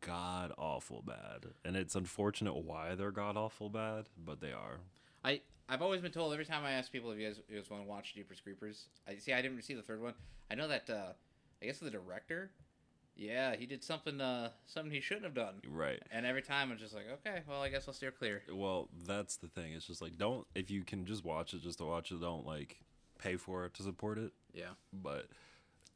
god awful bad. And it's unfortunate why they're god awful bad, but they are. I I've always been told every time I ask people if you guys, you guys want to watch Jeepers Creepers. I see. I didn't see the third one. I know that. uh I guess the director. Yeah, he did something. uh Something he shouldn't have done. Right. And every time I'm just like, okay, well, I guess I'll steer clear. Well, that's the thing. It's just like don't if you can just watch it just to watch it, don't like pay for it to support it. Yeah. But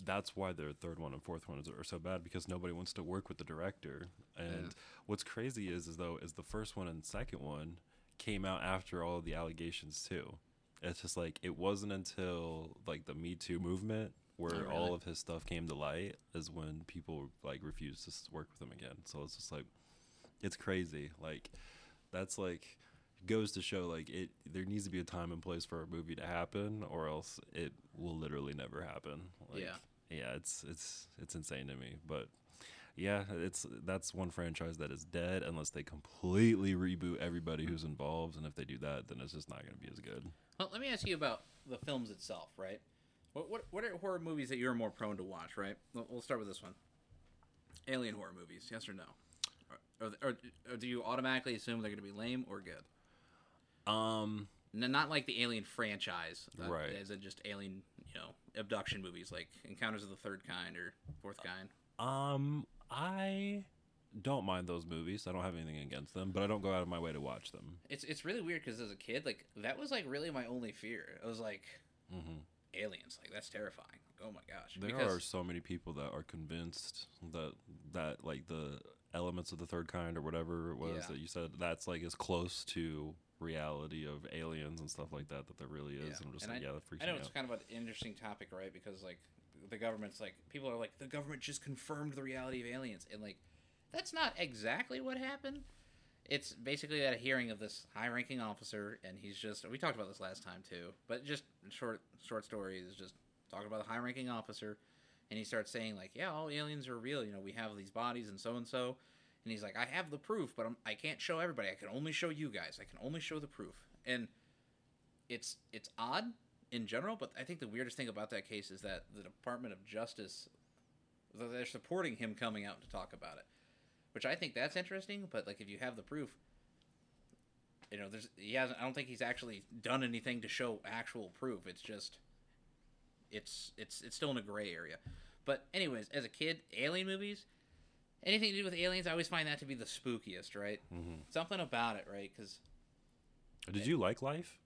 that's why their third one and fourth one is, are so bad because nobody wants to work with the director. And Yeah. what's crazy is, is though, is the first one and second one came out after all of the allegations too. It's just like it wasn't until like the Me Too movement where Oh, really? all of his stuff came to light is when people like refused to work with him again. So it's just like it's crazy. Like that's like goes to show like it there needs to be a time and place for a movie to happen or else it will literally never happen. Like, Yeah. Yeah, it's it's it's insane to me, but yeah, it's that's one franchise that is dead unless they completely reboot everybody who's involved and if they do that then it's just not going to be as good. Well, let me ask you about the films itself, right? What what what are horror movies that you're more prone to watch, right? We'll, we'll start with this one. Alien horror movies, yes or no? Or, or, or do you automatically assume they're going to be lame or good? Um N- not like the Alien franchise, uh, Right. As in just Alien, you know, abduction movies like Encounters of the Third Kind or Fourth Kind. um I don't mind those movies. I don't have anything against them, but I don't go out of my way to watch them. It's it's really weird because as a kid, like that was like really my only fear. It was like Mhm. aliens, like that's terrifying. Oh my gosh! There because are so many people that are convinced that that like the elements of the third kind or whatever it was Yeah. that you said that's like as close to reality of aliens and stuff like that that there really is. Yeah. And I'm just And like, yeah, that freaks I know it's out. kind of an interesting topic, right? Because like the government's like people are like the government just confirmed the reality of aliens, and like that's not exactly what happened. It's basically at a hearing of this high-ranking officer, and he's just we talked about this last time too, but just short short story is just talking about the high-ranking officer, and he starts saying like, yeah, all aliens are real. You know, we have these bodies and so and so. And he's like, I have the proof, but I'm, I can't show everybody. I can only show you guys. I can only show the proof. And it's it's odd in general, but I think the weirdest thing about that case is that the Department of Justice they're supporting him coming out to talk about it, which I think that's interesting. But like, if you have the proof, you know, there's he hasn't. I don't think he's actually done anything to show actual proof. It's just it's it's it's still in a gray area. But anyways, as a kid, alien movies, anything to do with aliens, I always find that to be the spookiest, right? Mhm. Something about it, right? Because Did you like Life?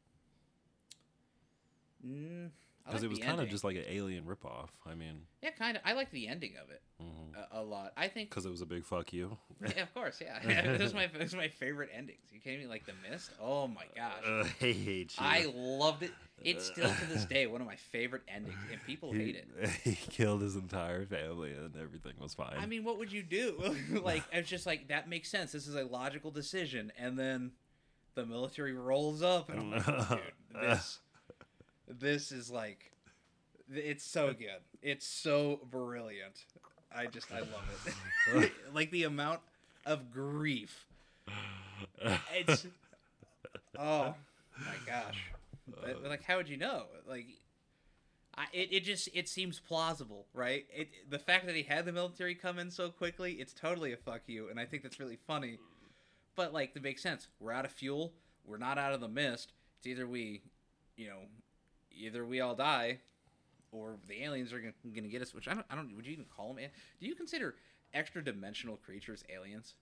mm, Because like it was kind of just like an alien ripoff. I mean, yeah, kind of. I like the ending of it. mhm. a, a lot. I think because it was a big fuck you. yeah, of course, yeah. this is my this is my favorite endings. You kidding me? Like the mist. Oh my gosh, Uh, I hate you. I loved it. It's still to this day one of my favorite endings, and people he, hate it. He killed his entire family, and everything was fine. I mean, what would you do? like, it's just like that makes sense. This is a logical decision, and then the military rolls up, and I'm like, dude, this, this is like, it's so good. It's so brilliant. I just, I love it. like the amount of grief. It's, oh my gosh. But, like, how would you know? Like, I, it, it just it seems plausible, right? It the fact that he had the military come in so quickly, it's totally a fuck you, and I think that's really funny. But like, that makes sense. We're out of fuel. We're not out of the mist. It's either we, you know, either we all die, or the aliens are gonna, gonna get us. Which I don't. I don't. Would you even call them? Do you consider extra dimensional creatures aliens?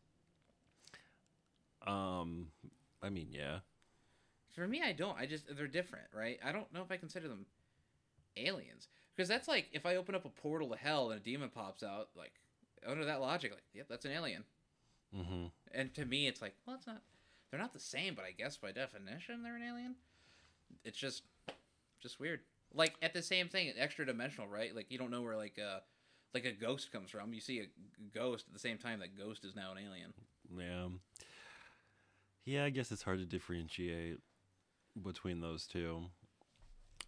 um, I mean, yeah. For me, I don't. I just they're different, right? I don't know if I consider them aliens because that's like if I open up a portal to hell and a demon pops out, like under that logic, like yep, that's an alien. Mm-hmm. And to me, it's like, well, it's not. They're not the same, but I guess by definition, they're an alien. It's just, just weird. Like at the same thing, extra dimensional, right? Like you don't know where like a, like a ghost comes from. You see a ghost at the same time that ghost is now an alien. Yeah. Yeah, I guess it's hard to differentiate between those two.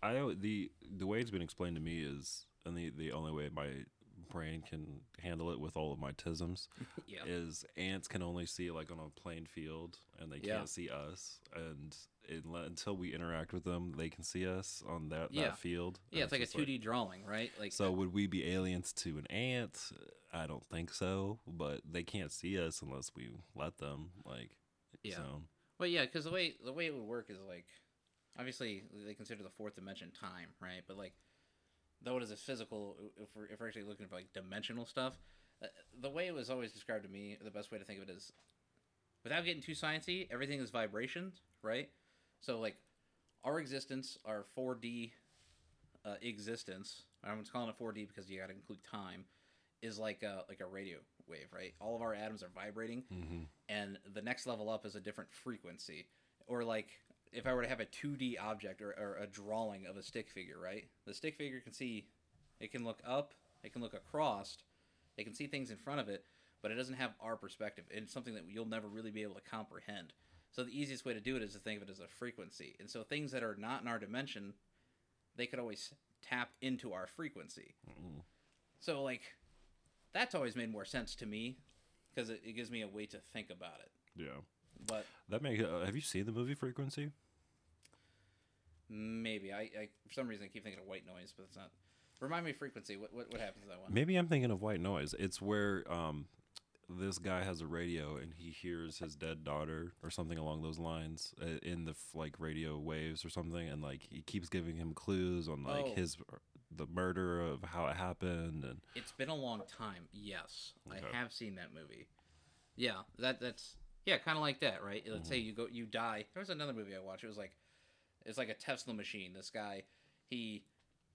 I the the way it's been explained to me is, and the the only way my brain can handle it with all of my tisms yeah. is ants can only see like on a plain field and they Yeah. can't see us and until we interact with them they can see us on that, Yeah. that field Yeah, And it's like a two D drawing, right? Like so would we be aliens to an ant i don't think so but they can't see us unless we let them like Yeah. so Well, yeah, because the way the way it would work is like, obviously they consider the fourth dimension time, right? But like, though it is a physical, if we're if we're actually looking for like dimensional stuff, uh, the way it was always described to me, the best way to think of it is, without getting too sciencey, everything is vibrations, right? So like, our existence, our four D uh, existence, I'm just calling it four D because you got to include time, is like a like a radio wave, right? All of our atoms are vibrating mm-hmm. and the next level up is a different frequency. Or like if I were to have a 2D object or, or a drawing of a stick figure, right? The stick figure can see, it can look up, it can look across, it can see things in front of it, but it doesn't have our perspective. And it's something that you'll never really be able to comprehend. So the easiest way to do it is to think of it as a frequency. And so things that are not in our dimension, they could always tap into our frequency. Mm. So like, that's always made more sense to me because it, it gives me a way to think about it. yeah But that make uh, have you seen the movie frequency maybe I, I for some reason I keep thinking of white noise, but it's not. Remind me of frequency. What what, what happens in that one? maybe i'm thinking of white noise it's where um this guy has a radio and he hears his dead daughter or something along those lines uh, in the like radio waves or something and like he keeps giving him clues on like Oh. his the murder of how it happened and It's been a long time. Yes, Okay. I have seen that movie. Yeah, that that's yeah, kind of like that, right? Let's say you go you die. There was another movie I watched. It was like it's like a Tesla machine. This guy, he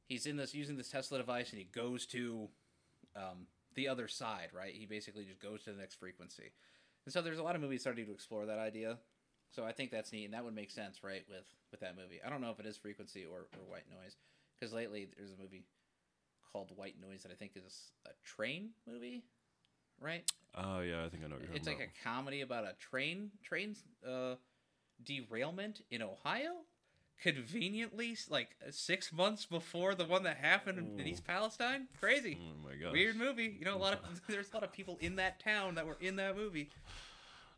he's in this using this Tesla device, and he goes to um, the other side, right? He basically just goes to the next frequency. And so there's a lot of movies starting to explore that idea. So I think that's neat, and that would make sense, right, with with that movie. I don't know if it is frequency or, or white noise, because lately there's a movie called White Noise that I think is a train movie, right? oh yeah i think i know what you're It's like a comedy about a train train uh, derailment in Ohio. Conveniently, like six months before the one that happened in- in East Palestine. Crazy, oh my god weird movie. You know, a lot of there's a lot of people in that town that were in that movie.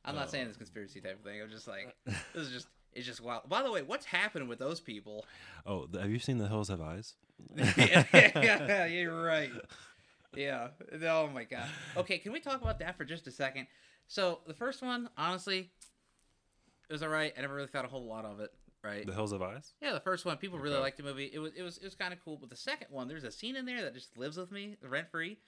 I'm not Oh. saying this conspiracy type of thing. I'm just like this is just it's just wild. By the way, what's happening with those people? oh have you seen the hills have eyes yeah, yeah, yeah, you're right. Yeah. Oh my god. Okay, can we talk about that for just a second? So the first one, honestly, it was alright. I never really thought a whole lot of it. Right. the hills of eyes Yeah, the first one, people really Okay. liked the movie. It was it was it was kind of cool. But the second one, there's a scene in there that just lives with me, rent free.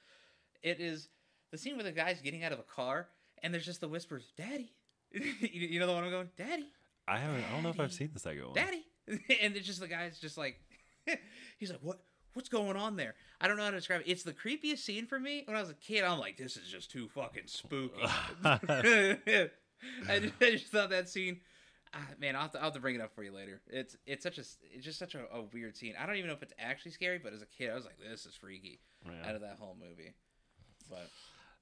It is the scene where the guy's getting out of a car and there's just the whispers, "Daddy." you you know the one I'm going, "Daddy." i haven't i don't know if i've seen the second one daddy and it's just the guy's just like he's like what what's going on there? I don't know how to describe it. It's the creepiest scene for me. When I was a kid, I'm like, this is just too fucking spooky. I, just, I just thought that scene. Ah, man, I'll have, to, I'll have to bring it up for you later. It's it's such a it's just such a, a weird scene. I don't even know if it's actually scary, but as a kid, I was like, this is freaky Yeah. out of that whole movie. But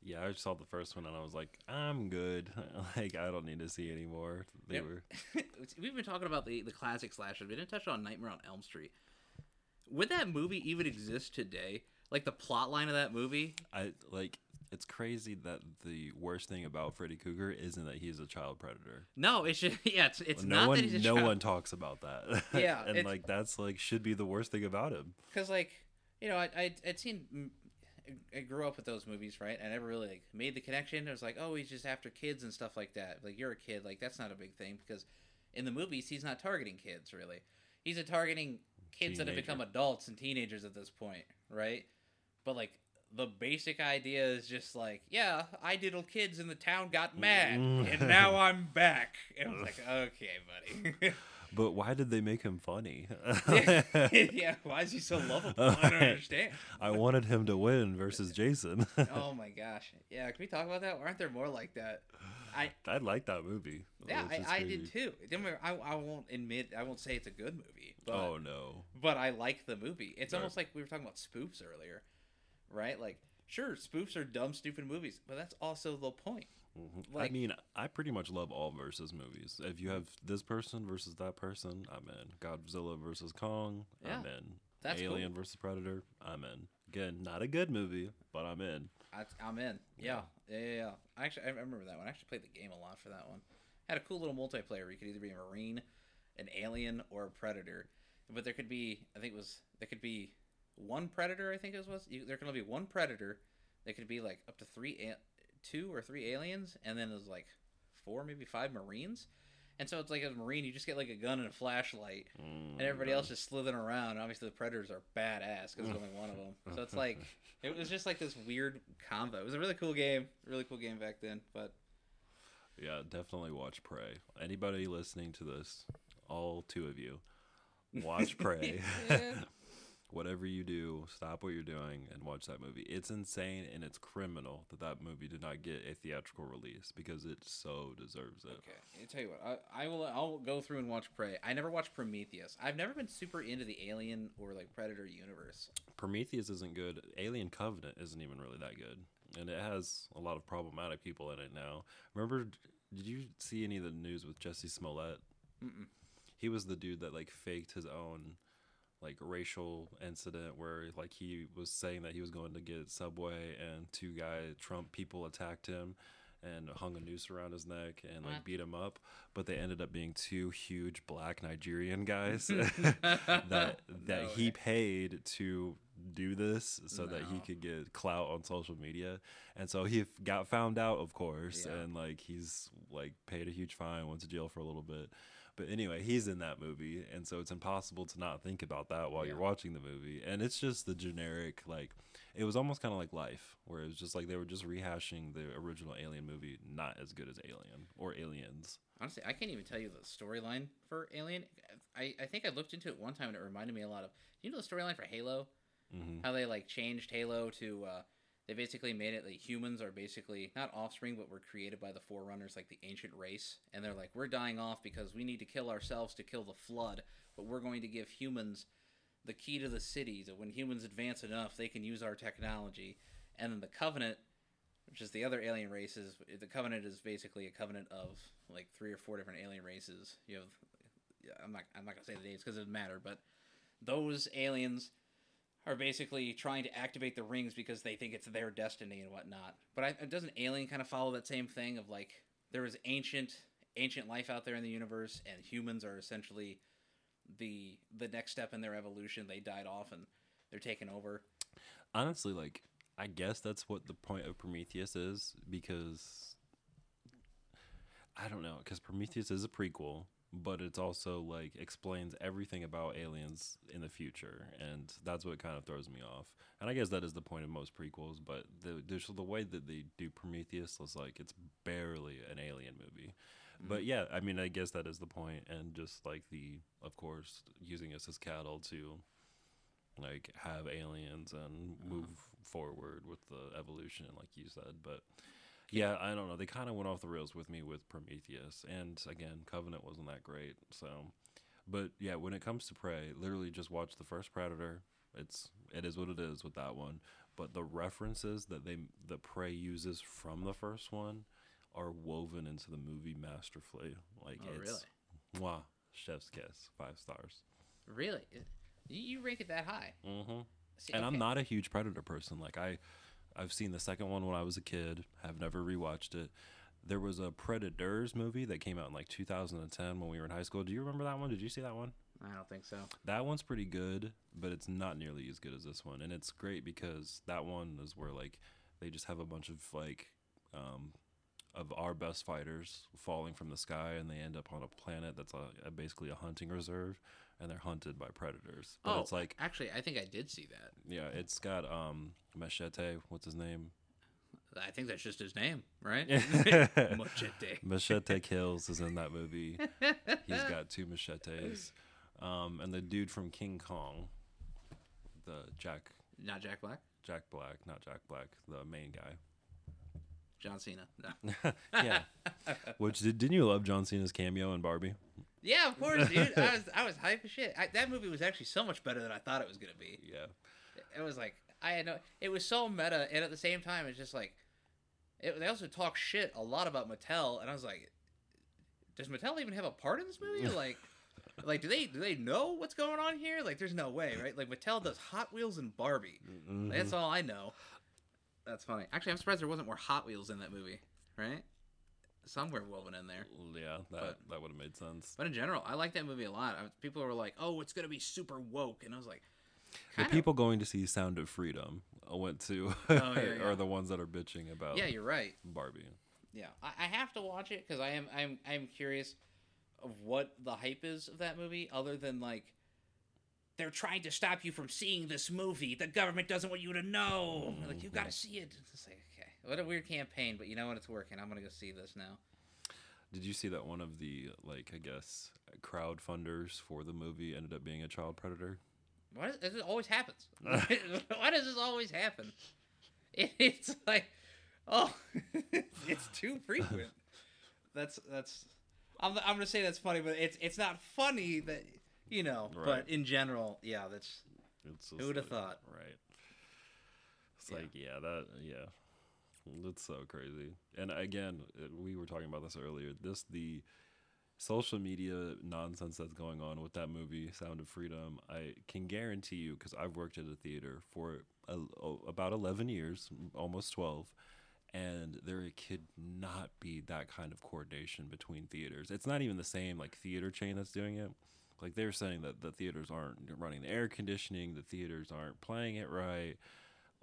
Yeah, I saw the first one and I was like, I'm good. like I don't need to see anymore. They Yep. were we've been talking about the the classic slashers. We didn't touch on Nightmare on Elm Street. Would that movie even exist today? Like the plot line of that movie? I like it's crazy that the worst thing about Freddy Krueger isn't that he's a child predator. No, it's just yeah. It's it's no not one that he's a no child. one talks about that. Yeah, and like that's like should be the worst thing about him. because like you know I I I'd seen I grew up with those movies right I never really like made the connection it was like oh he's just after kids and stuff like that like you're a kid like that's not a big thing because in the movies he's not targeting kids really he's a targeting kids that have become adults and teenagers at this point right but like the basic idea is just like yeah I diddled kids and the town got mm. mad and now I'm back and I was like okay buddy But why did they make him funny? yeah why is he so lovable I don't understand I wanted him to win versus Jason. oh my gosh. Yeah, can we talk about that? Aren't there more like that? I I like that movie. yeah, I, I did too. I, I won't admit I won't say it's a good movie, but oh no. but I like the movie. It's Right. almost like we were talking about spoofs earlier, right? Like sure, spoofs are dumb, stupid movies, but that's also the point. Mhm. Like- I mean, I pretty much love all versus movies. If you have this person versus that person, I'm in. Godzilla versus Kong, I'm in. that's Alien versus Predator, I'm in. Again, not a good movie, but I'm in. I, I'm in. Yeah. yeah, yeah, yeah. I actually I remember that one. I actually played the game a lot for that one. Had a cool little multiplayer where you could either be a marine, an alien, or a predator. But there could be, I think it was there could be one predator. I think it was. You, there could only be one predator. There could be like up to three, a- two or three aliens, and then there's like four, maybe five marines. And so it's like as a marine, you just get like a gun and a flashlight, and everybody else just slithering around. Obviously, the predators are badass because there's only one of them. So it's like it was just like this weird combo. It was a really cool game, really cool game back then. But Yeah, definitely watch Prey. Anybody listening to this, all two of you, watch Prey. Whatever you do, stop what you're doing and watch that movie. It's insane and it's criminal that that movie did not get a theatrical release because it so deserves it. okay, I tell you what, I, I will. I'll go through and watch Prey. I never watched Prometheus. I've never been super into the Alien or like Predator universe. Prometheus isn't good. Alien Covenant isn't even really that good, and it has a lot of problematic people in it now. Remember, did you see any of the news with Jussie Smollett? Mm-mm. He was the dude that like faked his own like racial incident where like he was saying that he was going to get Subway and two guy Trump people attacked him and hung a noose around his neck and like beat him up, but they ended up being two huge black Nigerian guys that that No he paid to do this so that he could get clout on social media. And so he got found out of course Yeah. and like he's like paid a huge fine went to jail for a little bit but anyway he's in that movie and so it's impossible to not think about that while you're watching the movie and it's just the generic like it was almost kind of like life where it was just like they were just rehashing the original alien movie not as good as alien or aliens Honestly, I can't even tell you the storyline for Alien. I, I think I looked into it one time and it reminded me a lot of. You know the storyline for Halo? hmm how they like changed Halo to uh they basically made it like humans are basically not offspring but were created by the forerunners like the ancient race. And they're like we're dying off because we need to kill ourselves to kill the flood but we're going to give humans the key to the cities and when humans advance enough they can use our technology. And then the covenant which is the other alien races the covenant is basically a covenant of like three or four different alien races. You have I'm not I'm not gonna say the names because it doesn't matter but those aliens are basically trying to activate the rings because they think it's their destiny and whatnot. But I, doesn't Alien kind of follow that same thing of like there is ancient ancient life out there in the universe, and humans are essentially the the next step in their evolution. They died off and they're taken over. honestly like i guess that's what the point of prometheus is because i don't know because prometheus is a prequel but it's also like explains everything about aliens in the future and that's what kind of throws me off. And i guess that is the point of most prequels but the the way that they do prometheus is like it's barely an alien movie. Mm-hmm. But yeah i mean i guess that is the point and just like the of course using us as cattle to like have aliens and mm-hmm. move forward with the evolution, like you said. But yeah, I don't know. They kind of went off the rails with me with Prometheus, and again, Covenant wasn't that great. So, but yeah, when it comes to Prey, literally just watch the first Predator. It's it is what it is with that one. But the references that they the Prey uses from the first one are woven into the movie masterfully. Like Oh, it's really? Mwah, chef's kiss, five stars. Really? You, rank it that high? Mm-hmm. See, And I'm not a huge Predator person. Like I, I've seen the second one when I was a kid. Have never rewatched it. There was a Predators movie that came out in like 2010 when we were in high school. Do you remember that one? Did you see that one? I don't think so. That one's pretty good, but it's not nearly as good as this one. And it's great because that one is where like they just have a bunch of like um of our best fighters falling from the sky and they end up on a planet that's a, a basically a hunting reserve and they're hunted by predators. But oh, it's like actually, I think I did see that. yeah, it's got um Machete, what's his name? I think that's just his name, right? Machete. Machete Kills is in that movie. He's got two machetes. Um, and the dude from King Kong, the Jack Not Jack Black. Jack Black, not Jack Black, the main guy. John Cena. No. yeah. Which did, didn't you love John Cena's cameo in Barbie? Yeah, of course, dude. I was I was hype as shit. I, that movie was actually so much better than I thought it was gonna be. Yeah. It was like I had no. It was so meta, and at the same time, it's just like it, they also talk shit a lot about Mattel, and I was like, does Mattel even have a part in this movie? Like, like do they do they know what's going on here? Like, there's no way, right? Like Mattel does Hot Wheels and Barbie. Mhm. That's all I know. That's funny. Actually, I'm surprised there wasn't more Hot Wheels in that movie, right? Somewhere woven in there. Yeah, that But- that would have made sense. But in general, I like that movie a lot. I, people were like, "Oh, it's gonna be super woke," and I was like, The people going to see Sound of Freedom uh, went to Oh, yeah, yeah. are the ones that are bitching about Yeah, you're right. Barbie. Yeah, I, I have to watch it because I am I'm I'm curious of what the hype is of that movie, other than like they're trying to stop you from seeing this movie. The government doesn't want you to know. Like you got to see it. It's like what a weird campaign, but you know what? It's working. I'm gonna go see this now. Did you see that one of the like I guess crowd funders for the movie ended up being a child predator? Why does this always happens? Why does this always happen? It, it's like, oh, it's too frequent. That's that's. I'm I'm gonna say that's funny, but it's it's not funny that you know. Right. But in general, yeah, that's It's Who would've like- thought? Right. It's Yeah. like yeah, that yeah, that's so crazy. And again, uh, we were talking about this earlier. This the social media nonsense that's going on with that movie, Sound of Freedom. I can guarantee you because I've worked at a theater for a, about eleven years, almost twelve. And there could not be that kind of coordination between theaters. It's not even the same like theater chain that's doing it like they're saying that the theaters aren't running the air conditioning the theaters aren't playing it right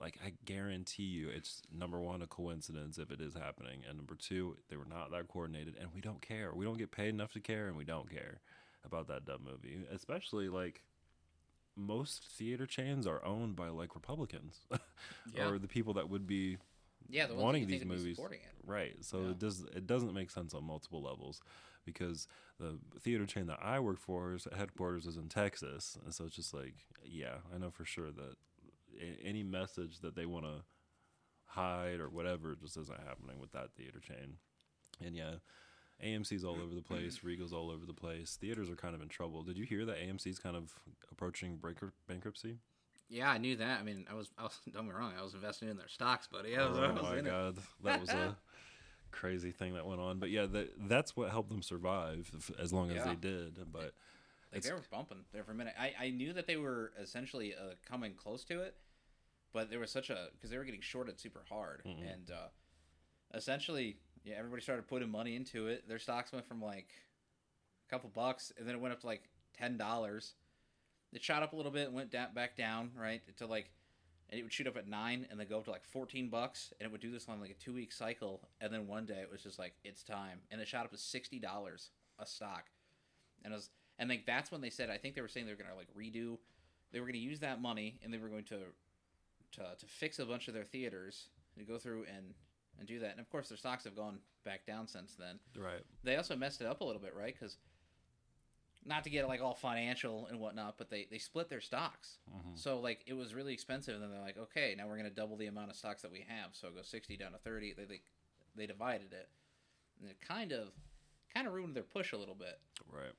like i guarantee you it's number one a coincidence if it is happening and number two they were not that coordinated and we don't care we don't get paid enough to care and we don't care about that dumb movie especially like most theater chains are owned by like republicans Yeah. or the people that would be yeah. The ones wanting these think would be movies supporting it. right so Yeah. it does it doesn't make sense on multiple levels because the theater chain that i work for is headquarters is in texas and so it's just like yeah i know for sure that any message that they want to hide or whatever just isn't happening with that theater chain and yeah AMC's all over the place, Regal's all over the place. Theaters are kind of in trouble. Did you hear that AMC's kind of approaching bankrupt- bankruptcy? Yeah, I knew that. I mean, I was, I was don't get me wrong, I was investing in their stocks, buddy. I was, I oh was my in it. god, that was a crazy thing that went on. But yeah, that that's what helped them survive as long as Yeah. they did. But Like It's- they were bumping there for a minute. I, I knew that they were essentially uh, coming close to it, but there was such a because they were getting shorted super hard, Mhm. and uh, essentially, yeah, everybody started putting money into it. Their stocks went from like a couple bucks, and then it went up to like ten dollars. It shot up a little bit, and went down back down, right to like, and it would shoot up at nine, and then go up to like fourteen bucks, and it would do this on like a two week cycle, and then one day it was just like it's time, and it shot up to sixty dollars a stock, and it was and like that's when they said I think they were saying they were gonna like redo, they were gonna use that money and they were going to, to to fix a bunch of their theaters to go through and and do that. And of course their stocks have gone back down since then. right, They also messed it up a little bit, right? Because not to get like all financial and whatnot, but they they split their stocks. Mhm. So like it was really expensive, and then they're like, okay, now we're gonna double the amount of stocks that we have. So it goes sixty down to thirty. They they, they divided it, and it kind of kind of ruined their push a little bit. Right.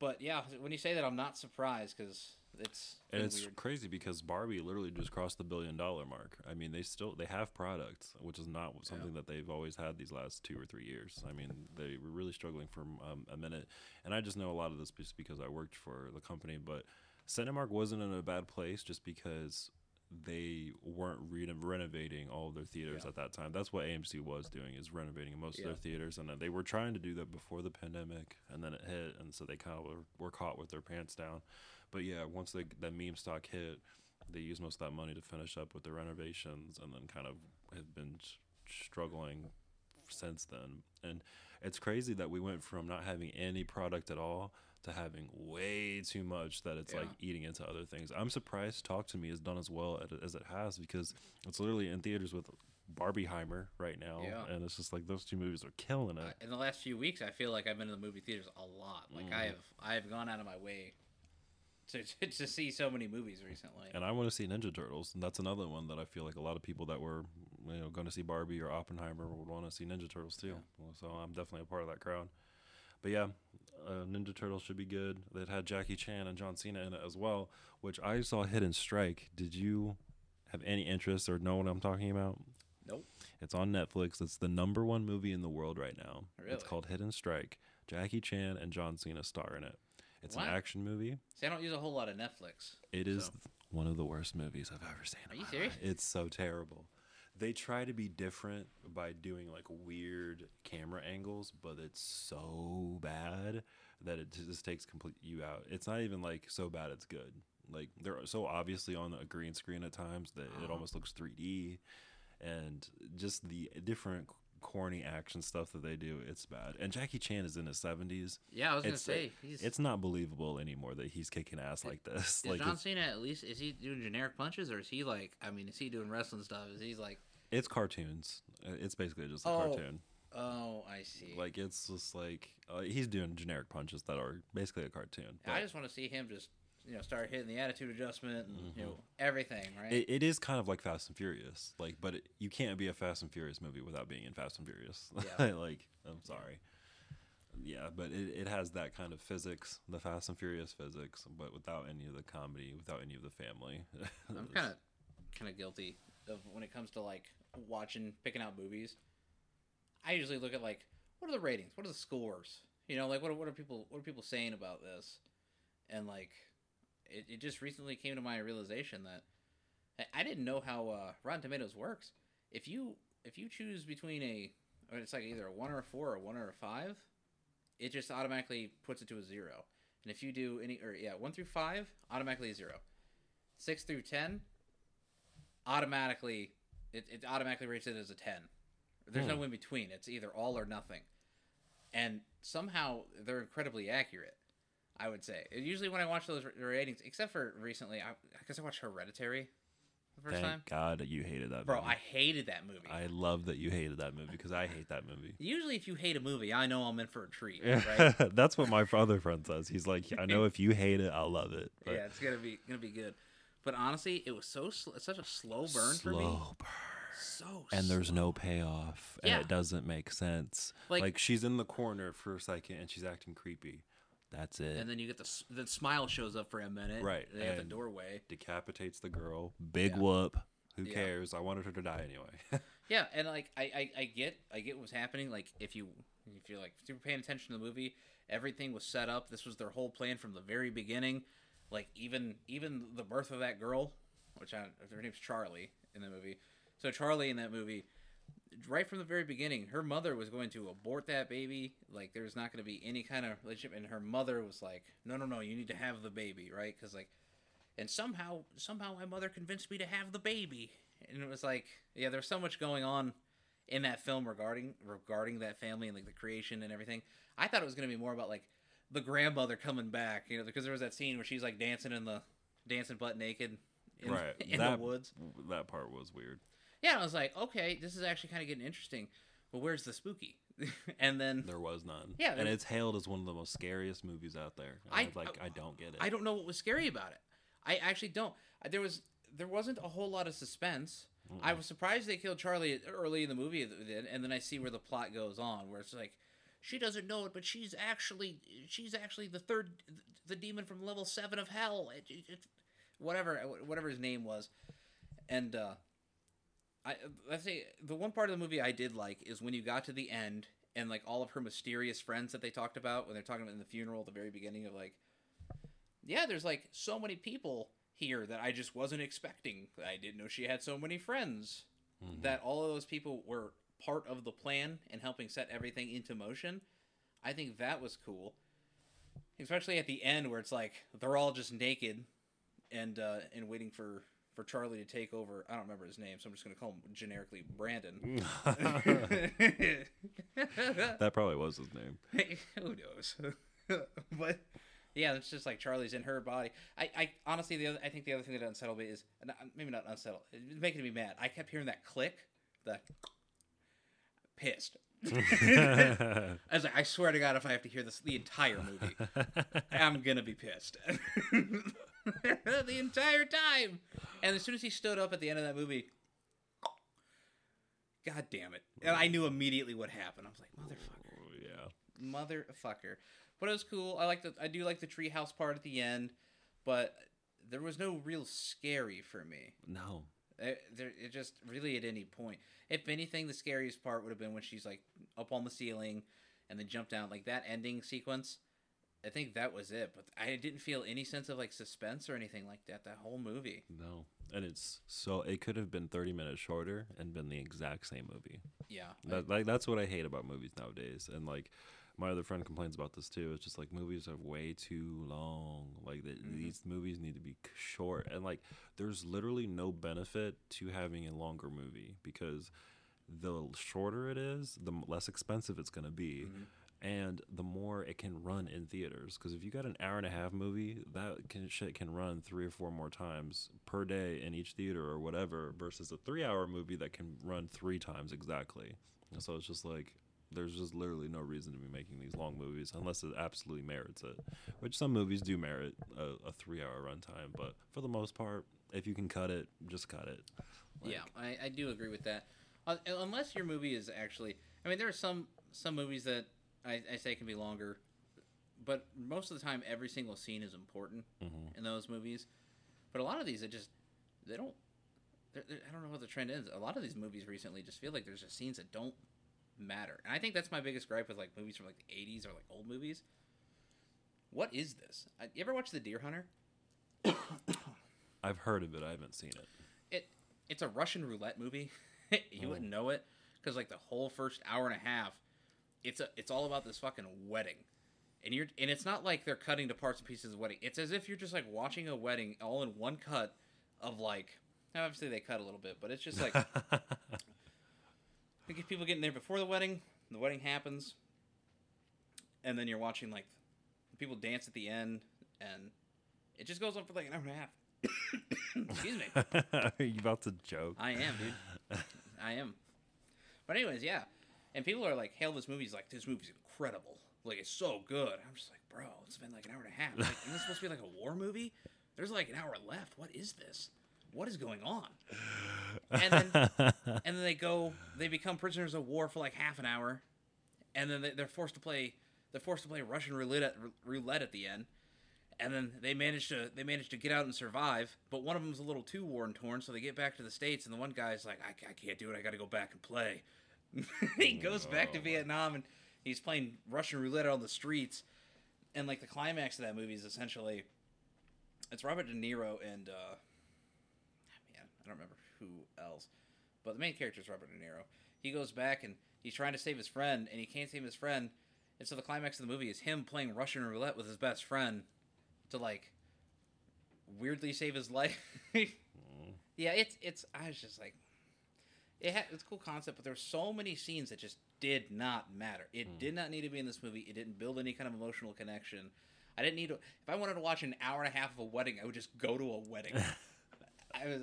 But yeah, when you say that, I'm not surprised because it's And it's weird. crazy because Barbie literally just crossed the billion dollar mark. I mean, they still they have products, which is not something that they've always had these last two or three years. I mean, they were really struggling for um, a minute, and I just know a lot of this just because I worked for the company. But Cinemark wasn't in a bad place just because they weren't re- renovating all of their theaters Yeah. at that time. That's what AMC was doing is renovating most of their theaters, and then they were trying to do that before the pandemic, and then it hit, and so they kind of were, were caught with their pants down. But yeah, once they, that meme stock hit, they used most of that money to finish up with the renovations, and then kind of have been struggling since then. And it's crazy that we went from not having any product at all to having way too much that it's Yeah. like eating into other things. I'm surprised Talk to Me has done as well as it has because it's literally in theaters with Barbieheimer right now, Yeah. and it's just like those two movies are killing it. in the last few weeks, I feel like I've been in the movie theaters a lot. Like I Mhm. have, I have gone out of my way to to see so many movies recently. And I want to see Ninja Turtles, and that's another one that I feel like a lot of people that were, you know, going to see Barbie or Oppenheimer would want to see Ninja Turtles too. Well, So I'm definitely a part of that crowd. But yeah, uh, Ninja Turtles should be good. It had Jackie Chan and John Cena in it as well, which I saw Hidden Strike. Did you have any interest or know what I'm talking about? Nope. It's on Netflix. It's the number one movie in the world right now. Really? It's called Hidden Strike. Jackie Chan and John Cena star in it. It's Wow. an action movie. See, I don't use a whole lot of Netflix. It is So- one of the worst movies I've ever seen. Are you serious? life. It's so terrible. They try to be different by doing like weird camera angles, but it's so bad that it just takes complete you out. It's not even like so bad it's good. Like they're so obviously on a green screen at times that it Uh-huh. almost looks 3D, and just the different corny action stuff that they do, it's bad. And Jackie Chan is in his 70s. Yeah, I was gonna It's, say he's. It's not believable anymore that he's kicking ass like this. is like John Cena at least is he doing generic punches or is he like? I mean, is he doing wrestling stuff? Is he like? It's cartoons. Uh, It's basically just a Oh, cartoon. Oh, I see. Like it's just like uh, he's doing generic punches that are basically a cartoon. I just want to see him just you know start hitting the attitude adjustment and you Mhm. know everything, right? it, it is kind of like Fast and Furious. Like, but it, you can't be a Fast and Furious movie without being in Fast and Furious. Yeah. like, I'm sorry. Yeah, but it, it has that kind of physics, the Fast and Furious physics, but without any of the comedy, without any of the family. I'm kind of kind of guilty of when it comes to like watching picking out movies. I usually look at like what are the ratings, what are the scores, you know, like what are, what are people what are people saying about this, and like it, it just recently came to my realization that I- I didn't know how uh, Rotten Tomatoes works. If you if you choose between a or it's like either a one or a four or a one or a five, it just automatically puts it to a zero. And if you do any or yeah one through five, automatically a zero. Six through ten, automatically it, it automatically rates it as a 10 there's no Hmm. in between it's either all or nothing and somehow they're incredibly accurate i would say usually when i watch those ratings except for recently i, I guess i watched hereditary the first Thank time God you hated that bro movie. i hated that movie I love that you hated that movie because I hate that movie. usually if you hate a movie i know i'm in for a treat right That's what my other friend says. He's like, I know if you hate it, I'll love it. But yeah it's gonna be gonna be good but honestly it was so sl- such a slow burn for me slow burn. so And there's slow. no payoff, and Yeah. it doesn't make sense. Like- Like, she's in the corner for a second, and she's acting creepy. That's it. and then you get the the smile shows up for a minute Right, they have the doorway Decapitates the girl. Big Yeah. whoop. Who Yeah. cares? I wanted her to die anyway. Yeah, and like I, I, I get I get what's happening. Like if you if you're like super paying attention to the movie, everything was set up. This was their whole plan from the very beginning. Like even even the birth of that girl, which I her name's Charlie in the movie. So Charlie in that movie, right from the very beginning, her mother was going to abort that baby. Like there's not going to be any kind of relationship, and her mother was like, "No, no, no, you need to have the baby, right?" Because like, and somehow somehow my mother convinced me to have the baby, and it was like, yeah, there's so much going on in that film regarding regarding that family and like the creation and everything. I thought it was going to be more about like the grandmother coming back, you know, because there was that scene where she's like dancing in the dancing butt naked in, right. in that, the woods. That part was weird. Yeah, I was like, okay, this is actually kind of getting interesting. well, where's the spooky? and then There was none. Yeah, and it's hailed as one of the most scariest movies out there. I- I, like, I don't get it. I don't know what was scary about it. I actually don't. There was there wasn't a whole lot of suspense. I was surprised they killed Charlie early in the movie, and then I see where the plot goes on, where it's like she doesn't know it, but she's actually she's actually the third the demon from level seven of hell. It, it, it- whatever whatever his name was, and uh, I I say the one part of the movie I did like is when you got to the end and like all of her mysterious friends that they talked about when they're talking about in the funeral at the very beginning of like yeah, there's like so many people here that I just wasn't expecting. I didn't know she had so many friends. Mhm. That all of those people were part of the plan and helping set everything into motion. I think that was cool. Especially at the end where it's like they're all just naked and uh and waiting for for Charlie to take over. I don't remember his name, so I'm just going to call him generically Brandon. that probably was his name. Who knows? but yeah, it's just like Charlie's in her body. I, I honestly, the other, I think the other thing that unsettled me is maybe not unsettled. It's making me mad. I kept hearing that click, the pissed. I was like, I swear to God, if I have to hear this the entire movie, I'm gonna be pissed. the entire time. And as soon as he stood up at the end of that movie, God damn it! And I knew immediately what happened. I was like, motherfucker Oh, yeah. motherfucker. But it was cool. I like the I do like the treehouse part at the end, but there was no real scary for me. No. It, there, it just really at any point. If anything, the scariest part would have been when she's like up on the ceiling and then jump down. Like that ending sequence. I think that was it. But I didn't feel any sense of like suspense or anything like that. That whole movie. No. And it's so it could have been 30 minutes shorter and been the exact same movie. Yeah. That, like that's what I hate about movies nowadays. And like my other friend complains about this too. It's just like movies are way too long. Like the, Mhm. these movies need to be short. And like there's literally no benefit to having a longer movie because the shorter it is, the less expensive it's going to be. Mhm. And the more it can run in theaters, because if you got an hour and a half movie, that can shit can run three or four more times per day in each theater or whatever, versus a three-hour movie that can run three times exactly. And so it's just like there's just literally no reason to be making these long movies unless it absolutely merits it. Which some movies do merit a, a three-hour runtime, but for the most part, if you can cut it, just cut it. Like, yeah, I, I do agree with that. Uh, unless your movie is actually, I mean, there are some some movies that I, I say can be longer, but most of the time, every single scene is important mhm. in those movies. But a lot of these, it just they don't. they're- they're- I don't know what the trend is. A lot of these movies recently just feel like there's just scenes that don't matter, and I think that's my biggest gripe with like movies from like the '80s or like old movies. What is this? I, you ever watch The Deer Hunter? I've heard of it. I haven't seen it. it it's a Russian roulette movie. you Oh. wouldn't know it because like the whole first hour and a half, it's a it's all about this fucking wedding, and you're and it's not like they're cutting to parts and pieces of the wedding. It's as if you're just like watching a wedding all in one cut of like. Obviously they cut a little bit, but it's just like you get people getting there before the wedding. The wedding happens, and then you're watching like people dance at the end, and it just goes on for like an hour and a half. Excuse me. Are you about to joke? I am, dude. I am. But anyways, yeah. And people are like, hail this movie's like, this movie's incredible. Like it's so good. I'm just like, bro, it's been like an hour and a half. Like, isn't this supposed to be like a war movie? There's like an hour left. What is this? What is going on? And then and then they go they become prisoners of war for like half an hour. And then they, they're forced to play they're forced to play Russian roulette at, roulette at the end. And then they manage to they manage to get out and survive, but one of them's a little too worn torn, so they get back to the states, and the one guy's like, "I, I can't do it. I got to go back and play." he goes back to Oh. Vietnam, and he's playing Russian roulette on the streets. And like the climax of that movie is essentially, it's Robert De Niro and uh, man, I don't remember who else, but the main character is Robert De Niro. He goes back and he's trying to save his friend, and he can't save his friend. And so the climax of the movie is him playing Russian roulette with his best friend to like weirdly save his life. yeah, it's it's. I was just like, it had it's a cool concept, but there were so many scenes that just did not matter. It Hmm. did not need to be in this movie. It didn't build any kind of emotional connection. I didn't need to. If I wanted to watch an hour and a half of a wedding, I would just go to a wedding. I was.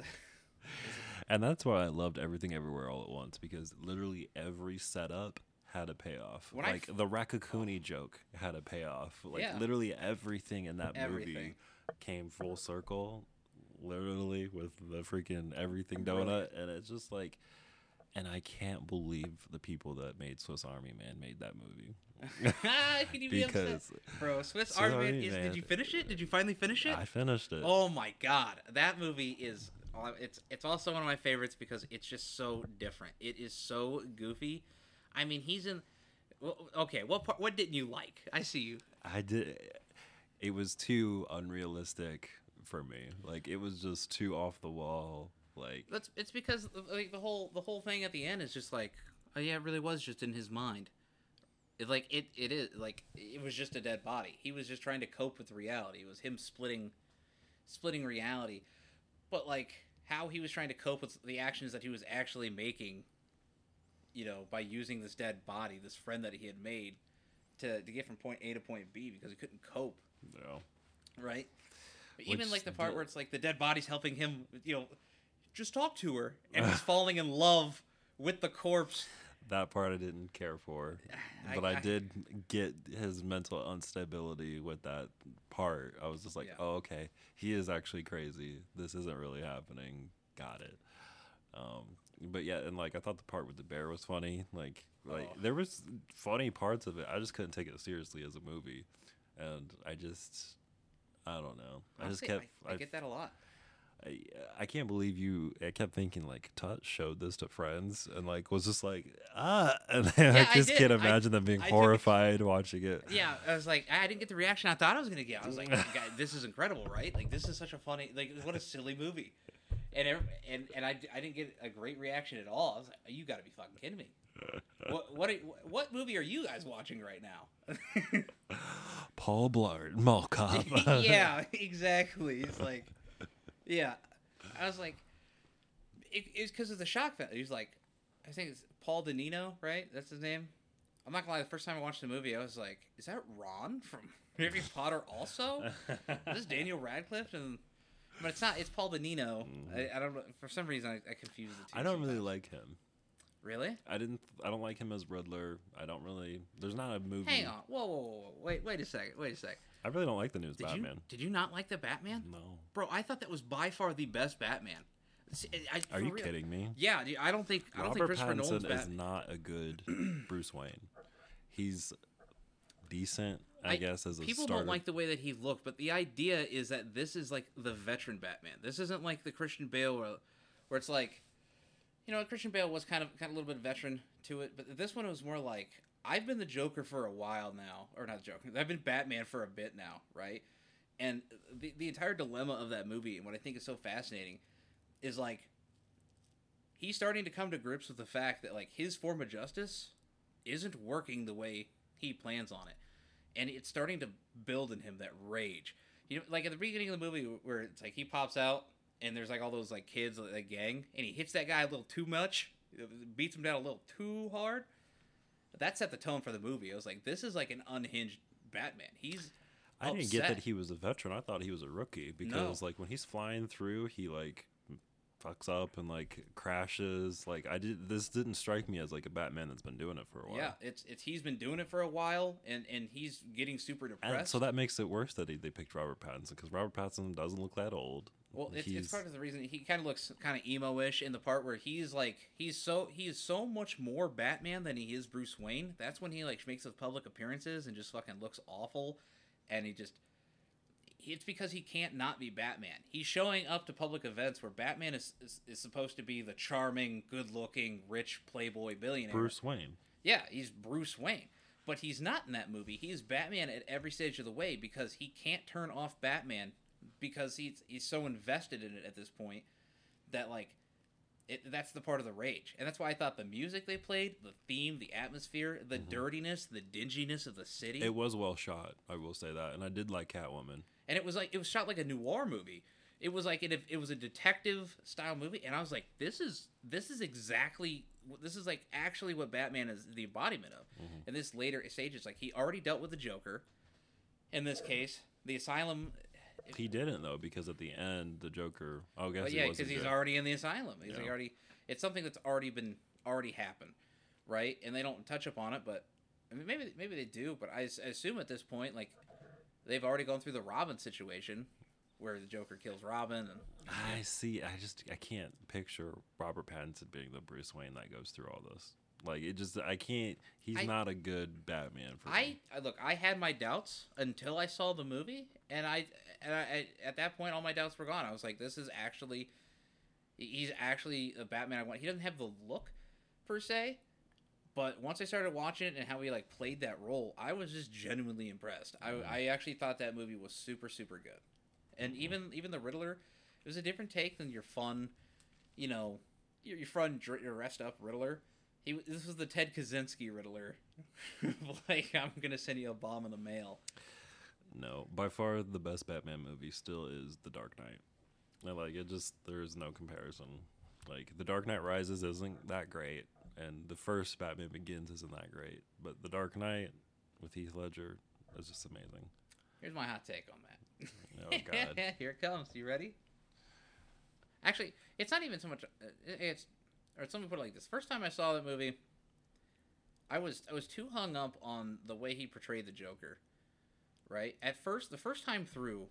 And that's why I loved everything everywhere all at once because literally every setup had a payoff. When like f- the Raccacoonie joke had a payoff. Like Yeah. literally everything in that movie Everything. came full circle. Literally with the freaking everything Brilliant. donut, and it's just like, and I can't believe the people that made Swiss Army Man made that movie Can you be upset? because Bro, Swiss Sorry, Army Man is. man. Did you finish it? Did you finally finish it? I finished it. Oh my god, that movie is. uh, It's it's also one of my favorites because it's just so different. It is so goofy. I mean, he's in. Well, okay, what part? What didn't you like? I see you. I did. It was too unrealistic for me. Like it was just too off the wall. Like That's it's because like the whole the whole thing at the end is just like, oh yeah, it really was just in his mind. It like it it is like it was just a dead body. He was just trying to cope with reality. It was him splitting, splitting reality. But like how he was trying to cope with the actions that he was actually making, you know, by using this dead body, this friend that he had made, to to get from point A to point B because he couldn't cope know, right? Even like the part where it's like the dead body's helping him, you know, just talk to her, and he's falling in love with the corpse. that part I didn't care for, but I, I- did get his mental instability with that part. I was just like, Yeah. oh okay, he is actually crazy. This isn't really happening. Got it. Um, but yeah, and like I thought the part with the bear was funny. Like like Oh. there was funny parts of it. I just couldn't take it seriously as a movie, and I just. I don't know. I just Honestly, kept. I, I get that a lot. I, I can't believe you. I kept thinking like Tut showed this to friends and like was just like ah, and Yeah, I I just did. can't I- imagine them being I took it- horrified watching it. Yeah, I was like, I didn't get the reaction I thought I was gonna get. I was like, this is incredible, right? Like, this is such a funny, like, what a silly movie. And ev- and and I, I didn't get a great reaction at all. I was like, you got to be fucking kidding me. What what are- what movie are you guys watching right now? Paul Blart, Mall Cop. yeah, exactly. It's like, yeah. I was like, it, it's because of the shock factor. He's like, I think it's Paul Danino, right? That's his name. I'm not gonna lie. The first time I watched the movie, I was like, is that Ron from Harry Potter? Also, is this Daniel Radcliffe? And but it's not. It's Paul Danino. I, I don't know. For some reason, I, I confuse the two. Mm-hmm. I don't really like him. Really? I didn't. I don't like him as Riddler. I don't really. There's not a movie. Hang on. Whoa, whoa, whoa, whoa. Wait, wait a second. Wait a second. I really don't like the newest Did Batman. you did you not like the Batman? No. Bro, I thought that was by far the best Batman. I- Are you real. kidding me? Yeah, I don't think I don't think Robert Christopher Nolan's Pattinson is Batman. not a good Bruce Wayne. He's decent, I, I- guess, as a People starter. don't like the way that he looked, but the idea is that this is like the veteran Batman. This isn't like the Christian Bale where, where it's like, you know, Christian Bale was kind of kind of a little bit veteran to it, but this one was more like I've been the Joker for a while now, or not the Joker. I've been Batman for a bit now, right? And the the entire dilemma of that movie and what I think is so fascinating is like he's starting to come to grips with the fact that like his form of justice isn't working the way he plans on it and it's starting to build in him that rage. You know, like at the beginning of the movie where it's like he pops out and there's like all those like kids, like that gang, and he hits that guy a little too much, beats him down a little too hard. That set the tone for the movie. I was like, this is like an unhinged Batman. He's I didn't get that he was a veteran. I thought he was a rookie because, like, when he's flying through, he like fucks up and like crashes. Like, I did. This didn't strike me as like a Batman that's been doing it for a while. yeah, it's it's he's been doing it for a while, and and he's getting super depressed. And so that makes it worse that he, they picked Robert Pattinson because Robert Pattinson doesn't look that old. Well, it's, it's part of the reason he kind of looks kind of emo-ish in the part where he's like he's so he's so much more Batman than he is Bruce Wayne. That's when he like makes his public appearances and just fucking looks awful, and he just it's because he can't not be Batman. He's showing up to public events where Batman is is, is supposed to be the charming, good-looking, rich playboy billionaire. Bruce Wayne. Yeah, he's Bruce Wayne. But he's not in that movie. He's Batman at every stage of the way because he can't turn off Batman because he's he's so invested in it at this point that like it, that's the part of the rage. And that's why I thought the music they played, the theme, the atmosphere, the mm-hmm. dirtiness, the dinginess of the city. It was well shot. I will say that, and I did like Catwoman. and it was like it was shot like a noir movie. It was like it, it was a detective style movie, and I was like, this is this is exactly this is like actually what Batman is the embodiment of. Mm-hmm. In this later stage, it's like he already dealt with the Joker. In this case, the Asylum He didn't though, because at the end, the Joker. Oh, I guess But he yeah, because he's already in the asylum. He's like already. It's something that's already been already happened, right? And they don't touch upon it, but I mean, maybe maybe they do. But I assume at this point, like they've already gone through the Robin situation, where the Joker kills Robin, and I see. I just I can't picture Robert Pattinson being the Bruce Wayne that goes through all this. Like it just I can't. He's I- not a good Batman for I, me. I look. I had my doubts until I saw the movie, and I and I, I at that point all my doubts were gone. I was like, this is actually he's actually a Batman I want. He doesn't have the look per se, but once I started watching it and how he like played that role, I was just genuinely impressed. I, Mhm. I actually thought that movie was super super good, and Mhm. even even the Riddler, it was a different take than your fun, you know, your, your fun your rest up Riddler. He, this was the Ted Kaczynski Riddler. like I'm gonna send you a bomb in the mail. No, by far the best Batman movie still is The Dark Knight. I like it. Just there's no comparison. Like The Dark Knight Rises isn't that great, and the first Batman Begins isn't that great, but The Dark Knight with Heath Ledger is just amazing. Here's my hot take on that. Oh God. Here it comes. You ready? Actually, it's not even so much. uh, It's or let me put it like this: first time I saw that movie, I was I was too hung up on the way he portrayed the Joker. Right at first, the first time through,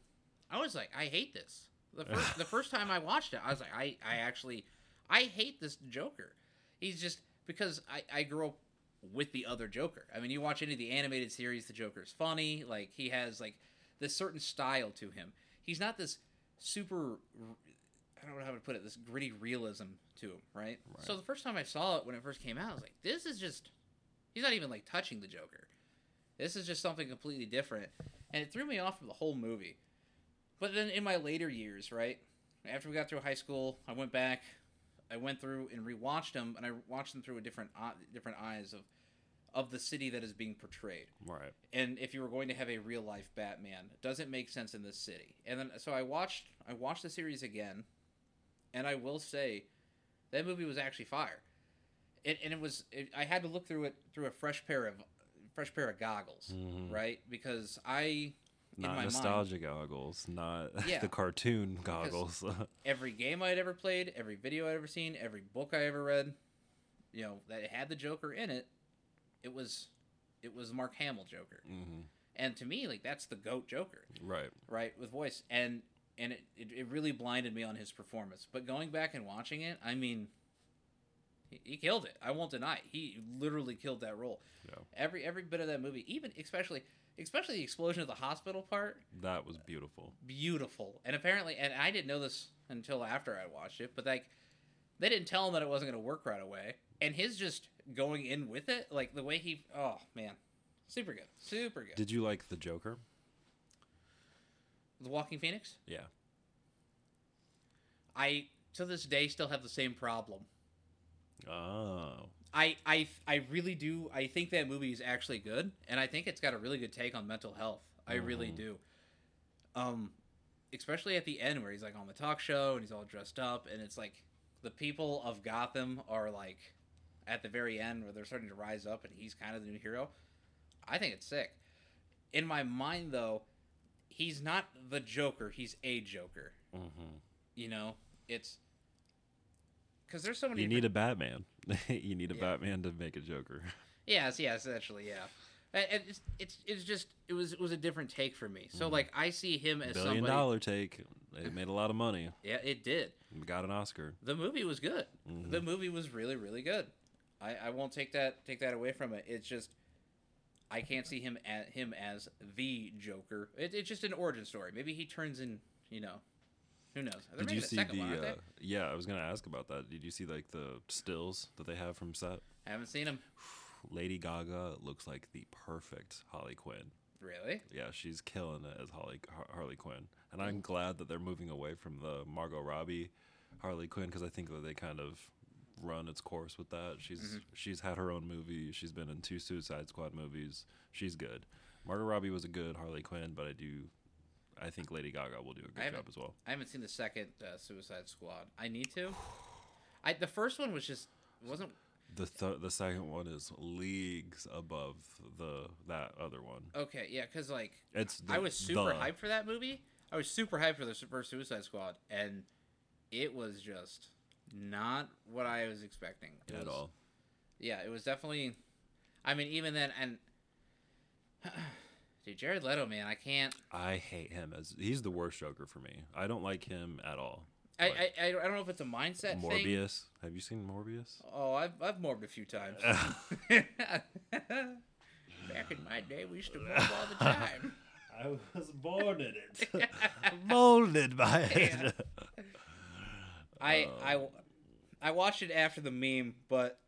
I was like, I hate this. The first the first time I watched it, I was like, I I actually I hate this Joker. He's just because I I grew up with the other Joker. I mean, you watch any of the animated series, the Joker's funny. Like he has like this certain style to him. He's not this super. I don't know how to put it. This gritty realism to him, right? Right. So the first time I saw it when it first came out, I was like, "This is just." He's not even like touching the Joker. This is just something completely different, and it threw me off from the whole movie. But then in my later years, right after we got through high school, I went back, I went through and rewatched them, and I watched them through a different different eyes of of the city that is being portrayed Right. and if you were going to have a real life Batman, does it make sense in this city? And then so I watched I watched the series again, and I will say that movie was actually fire. It, and it was it, I had to look through it through a fresh pair of fresh pair of goggles, Mhm. right? Because I in Not my mind- nostalgia goggles, not Yeah. the cartoon goggles. every game I'd ever played, every video I'd ever seen, every book I ever read, you know, that had the Joker in it, it was it was Mark Hamill Joker. hmm And to me, like that's the goat Joker. Right. right with voice and and it, it, it really blinded me on his performance. But going back and watching it i mean he, he killed it. I won't deny it. he literally killed that role. Yeah. every every bit of that movie even especially especially the explosion of the hospital part. That was beautiful. beautiful. And apparently and i didn't know this until after i watched it but like they didn't tell him that it wasn't going to work right away. And his just going in with it like the way he oh man. Super good. Super good. Did you like the Joker? The Joaquin Phoenix Yeah. I to this day still have the same problem. Oh. I I I really do. I think that movie is actually good, and I think it's got a really good take on mental health. I really Mhm. do. Um, especially at the end where he's like on the talk show and he's all dressed up, and it's like the people of Gotham are like at the very end where they're starting to rise up, and he's kind of the new hero. I think it's sick. In my mind, though, he's not the Joker. He's a Joker. hmm You know, it's because there's so many. You need a Batman. you need a Yeah. Batman to make a Joker. Yes, yes, essentially, yeah. And it's, it's it's just it was it was a different take for me. So Mhm. like I see him as Billion somebody. dollar take. It made a lot of money. Yeah, it did. Got an Oscar. The movie was good. Mhm. The movie was really really good. I, I won't take that take that away from it. It's just I can't see him at him as the Joker. It, it's just an origin story. Maybe he turns in. You know, who knows? They're Did you see the? one. Uh, yeah, I was gonna ask about that. Did you see like the stills that they have from set? I haven't seen them. Lady Gaga looks like the perfect Harley Quinn. Really? Yeah, she's killing it as Harley Harley Quinn, and I'm glad that they're moving away from the Margot Robbie Harley Quinn because I think that they kind of run its course with that. She's Mhm. she's had her own movie. She's been in two Suicide Squad movies. She's good. Margot Robbie was a good Harley Quinn, but I do, I think Lady Gaga will do a good job as well. I haven't seen the second uh, Suicide Squad. I need to. I the first one was just wasn't The th- the second one is leagues above the that other one. okay. Yeah, because like It's the, I was super the- hyped for that movie. I was super hyped for the first Suicide Squad, and it was just not what I was expecting It At was- all. Yeah, it was definitely. I mean, even then, and dude, Jared Leto, man, I can't. I hate him as he's the worst Joker for me. I don't like him at all. I, Like, I, I don't know if it's a mindset thing. Morbius. Have you seen Morbius? Oh, I've I've morbed a few times. Back in my day, we used to morb all the time. I was born in it, molded by it. I I Oh. I watched it after the meme, but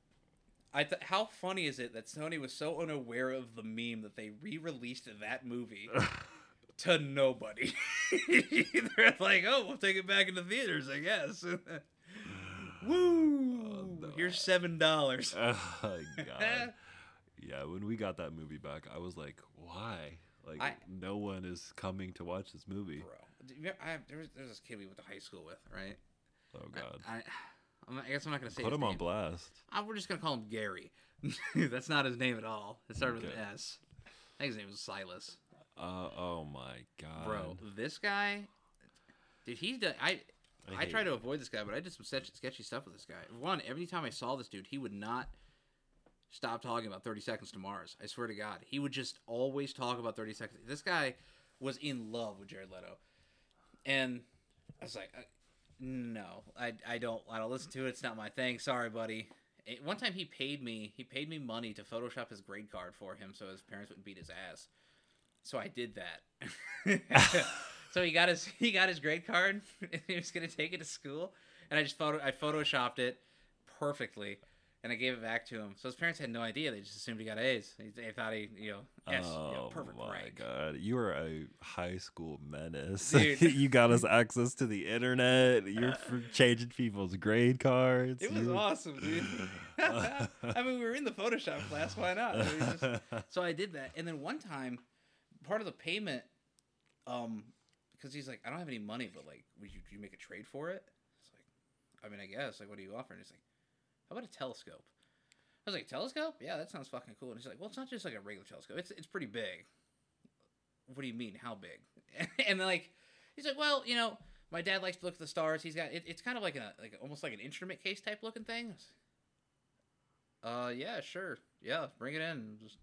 I th- how funny is it that Sony was so unaware of the meme that they re-released that movie to nobody? They're like, "Oh, we'll take it back into theaters, I guess." Woo! Oh, no. Here's seven dollars. oh god. Yeah, when we got that movie back, I was like, why? Like, I- no one is coming to watch this movie. Bro, I, there was, there was this kid we went to high school with, right? Oh god. I, I, not, I guess I'm not gonna say Put him on blast. Uh, we're just gonna call him Gary. That's not his name at all. It started with an S. I think his name was Silas. Uh, oh my god. Bro, this guy, dude, he's done. I I, hate try to avoid this guy, but I did some sketchy, stuff with this guy. One, every time I saw this dude, he would not stop talking about 30 Seconds to Mars. I swear to God, he would just always talk about 30 Seconds. This guy was in love with Jared Leto, and I was like, no, I, I don't I don't listen to it. It's not my thing. Sorry, buddy. It- one time he paid me he paid me money to Photoshop his grade card for him so his parents wouldn't beat his ass. So I did that. so he got his he got his grade card and he was gonna take it to school and I just photo I photoshopped it perfectly and I gave it back to him. So his parents had no idea. They just assumed he got A's. They, thought he you know S, you know, Oh perfect my rank. god, you are a high school menace. Dude. you got us access to the internet. You're changing people's grade cards. It was You- awesome, dude. I mean, we were in the Photoshop class. Why not? Just- so I did that, and then one time, part of the payment, um, because he's like, I don't have any money, but like, would you, you make a trade for it? It's like, I mean, I guess. Like, what are you offering? He's like, how about a telescope? I was like, telescope? Yeah, that sounds fucking cool. And he's like, well, it's not just like a regular telescope. It's it's pretty big. What do you mean? How big? and like, he's like, well, you know, my dad likes to look at the stars. He's got it, it's kind of like a like almost like an instrument case type looking thing. Uh, yeah, sure, yeah, bring it in. Just,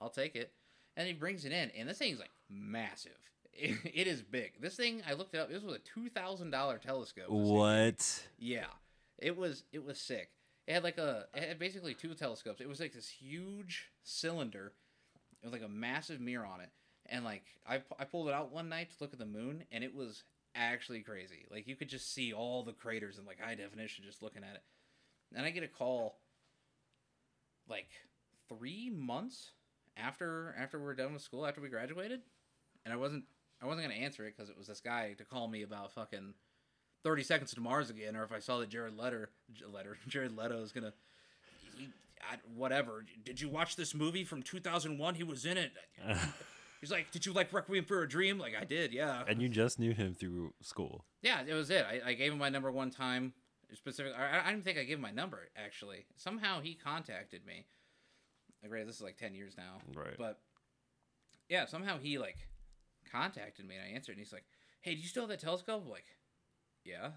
I'll take it. And he brings it in, and this thing's like massive. It, it is big. This thing, I looked it up. This was a two thousand dollar telescope. thing. what? Yeah, it was it was sick. It had like a it had basically two telescopes. It was like this huge cylinder with like a massive mirror on it, and like I I pulled it out one night to look at the moon, and it was actually crazy. Like you could just see all the craters in like high definition just looking at it. And I get a call like three months after after we were done with school after we graduated, and I wasn't I wasn't gonna answer it because it was this guy to call me about fucking 30 Seconds to Mars again, or if I saw that Jared Letter, Leto Jared Leto is gonna, he, I, whatever. Did you watch this movie from 2001? He was in it. He's like, did you like Requiem for a Dream? Like I did, yeah. and you just knew him through school. Yeah, it was it. I, I gave him my number one time. Specific. I, I didn't think I gave him my number actually. Somehow he contacted me. Like, right, this is like 10 years now. Right. But yeah, somehow he like contacted me and I answered and he's like, "Hey, do you still have that telescope?" I'm like, yeah.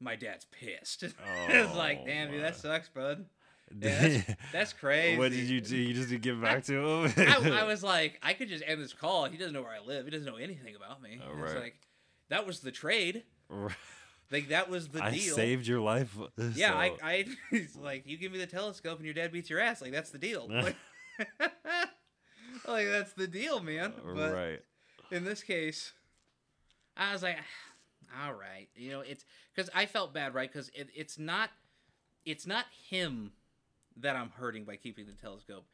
My dad's pissed. it's like, Oh, damn, dude, that sucks, bud. Yeah, that's, that's crazy. what did you do? You just give it back to him? I, I was like, I could just end this call. He doesn't know where I live. He doesn't know anything about me. Oh, right. like, that was the trade. Like that was the I deal. saved your life. Yeah, I, so- I, it's like you give me the telescope and your dad beats your ass. Like that's the deal. like, like, that's the deal, man. Uh, but right. in this case, I was like, all right, you know, it's because I felt bad, right? Because it, it's not, it's not him that I'm hurting by keeping the telescope.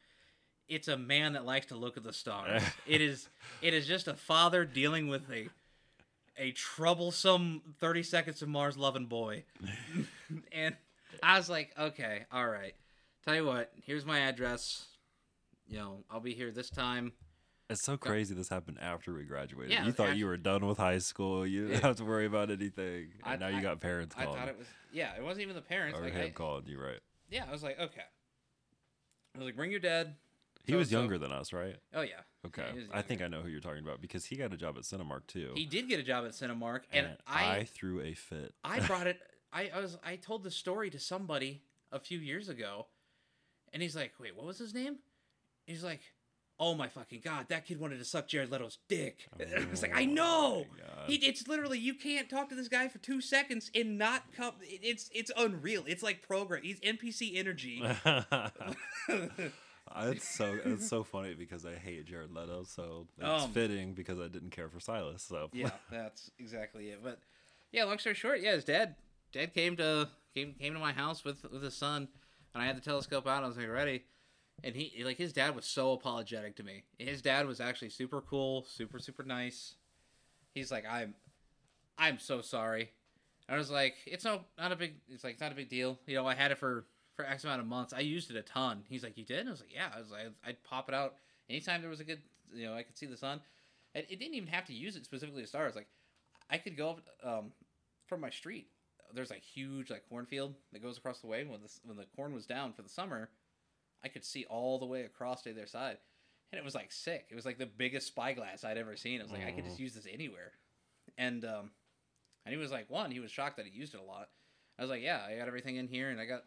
It's a man that likes to look at the stars. it is, it is just a father dealing with a, a troublesome thirty seconds of Mars loving boy, and I was like, okay, all right. Tell you what, here's my address. You know, I'll be here this time. It's so crazy this happened after we graduated. Yeah, you thought after- you were done with high school. You didn't have to worry about anything. And I- now you I- got parents I calling. thought it was yeah, it wasn't even the parents. or Like, him I, calling you, right? yeah, I was like, okay. I was like, bring your dad. He So- was so- younger than us, right? Oh yeah. Okay. I think I know who you're talking about because he got a job at Cinemark too. He did get a job at Cinemark, and, and I I threw a fit. I brought it. I, I was I told the story to somebody a few years ago, and he's like, "Wait, what was his name?" He's like, "Oh my fucking god, that kid wanted to suck Jared Leto's dick." And I was like, "I Oh know." He, it's literally you can't talk to this guy for two seconds and not come. it- It's it's unreal. It's like program. He's NPC energy. it's so it's so funny because I hate Jared Leto, so it's Um, fitting because I didn't care for Silas. So yeah, that's exactly it. But yeah, long story short, yeah, his dad dad came to came came to my house with with his son, and I had the telescope out. I was like ready, and he like his dad was so apologetic to me. His dad was actually super cool, super super nice. He's like, I'm I'm so sorry. I was like, it's no not a big it's like it's not a big deal. You know, I had it for for X amount of months. I used it a ton. He's like, you did? And I was like, yeah. I was like, I'd pop it out anytime there was a good, you know, I could see the sun. It, it didn't even have to use it specifically to stars. Like, I could go up um, from my street. There's like huge like cornfield that goes across the way. When the when the corn was down for the summer, I could see all the way across to their side, and it was like sick. It was like the biggest spyglass I'd ever seen. I was like, I could just use this anywhere, and um, and he was like, one, he was shocked that he used it a lot. I was like, yeah, I got everything in here, and I got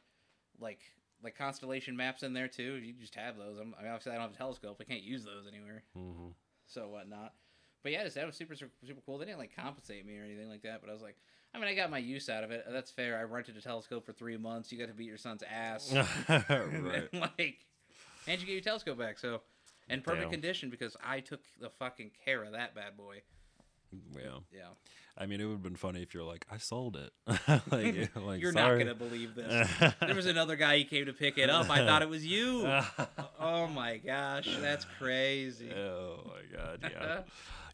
like like constellation maps in there too. You just have those. I'm, I mean, obviously I don't have a telescope. I can't use those anywhere Mhm. so whatnot. But yeah, just, that was super super super cool. They didn't like compensate me or anything like that. But I was like, I mean, I got my use out of it. That's fair. I rented a telescope for three months. You got to beat your son's ass. right. And, like, and you get your telescope back. So, in perfect Damn. condition because I took the fucking care of that bad boy. Yeah. Yeah, I mean, it would have been funny if you're like, I sold it. like, like you're sorry. not gonna believe this. there was another guy. He came to pick it up. I thought it was you. oh my gosh, that's crazy. oh my god, yeah.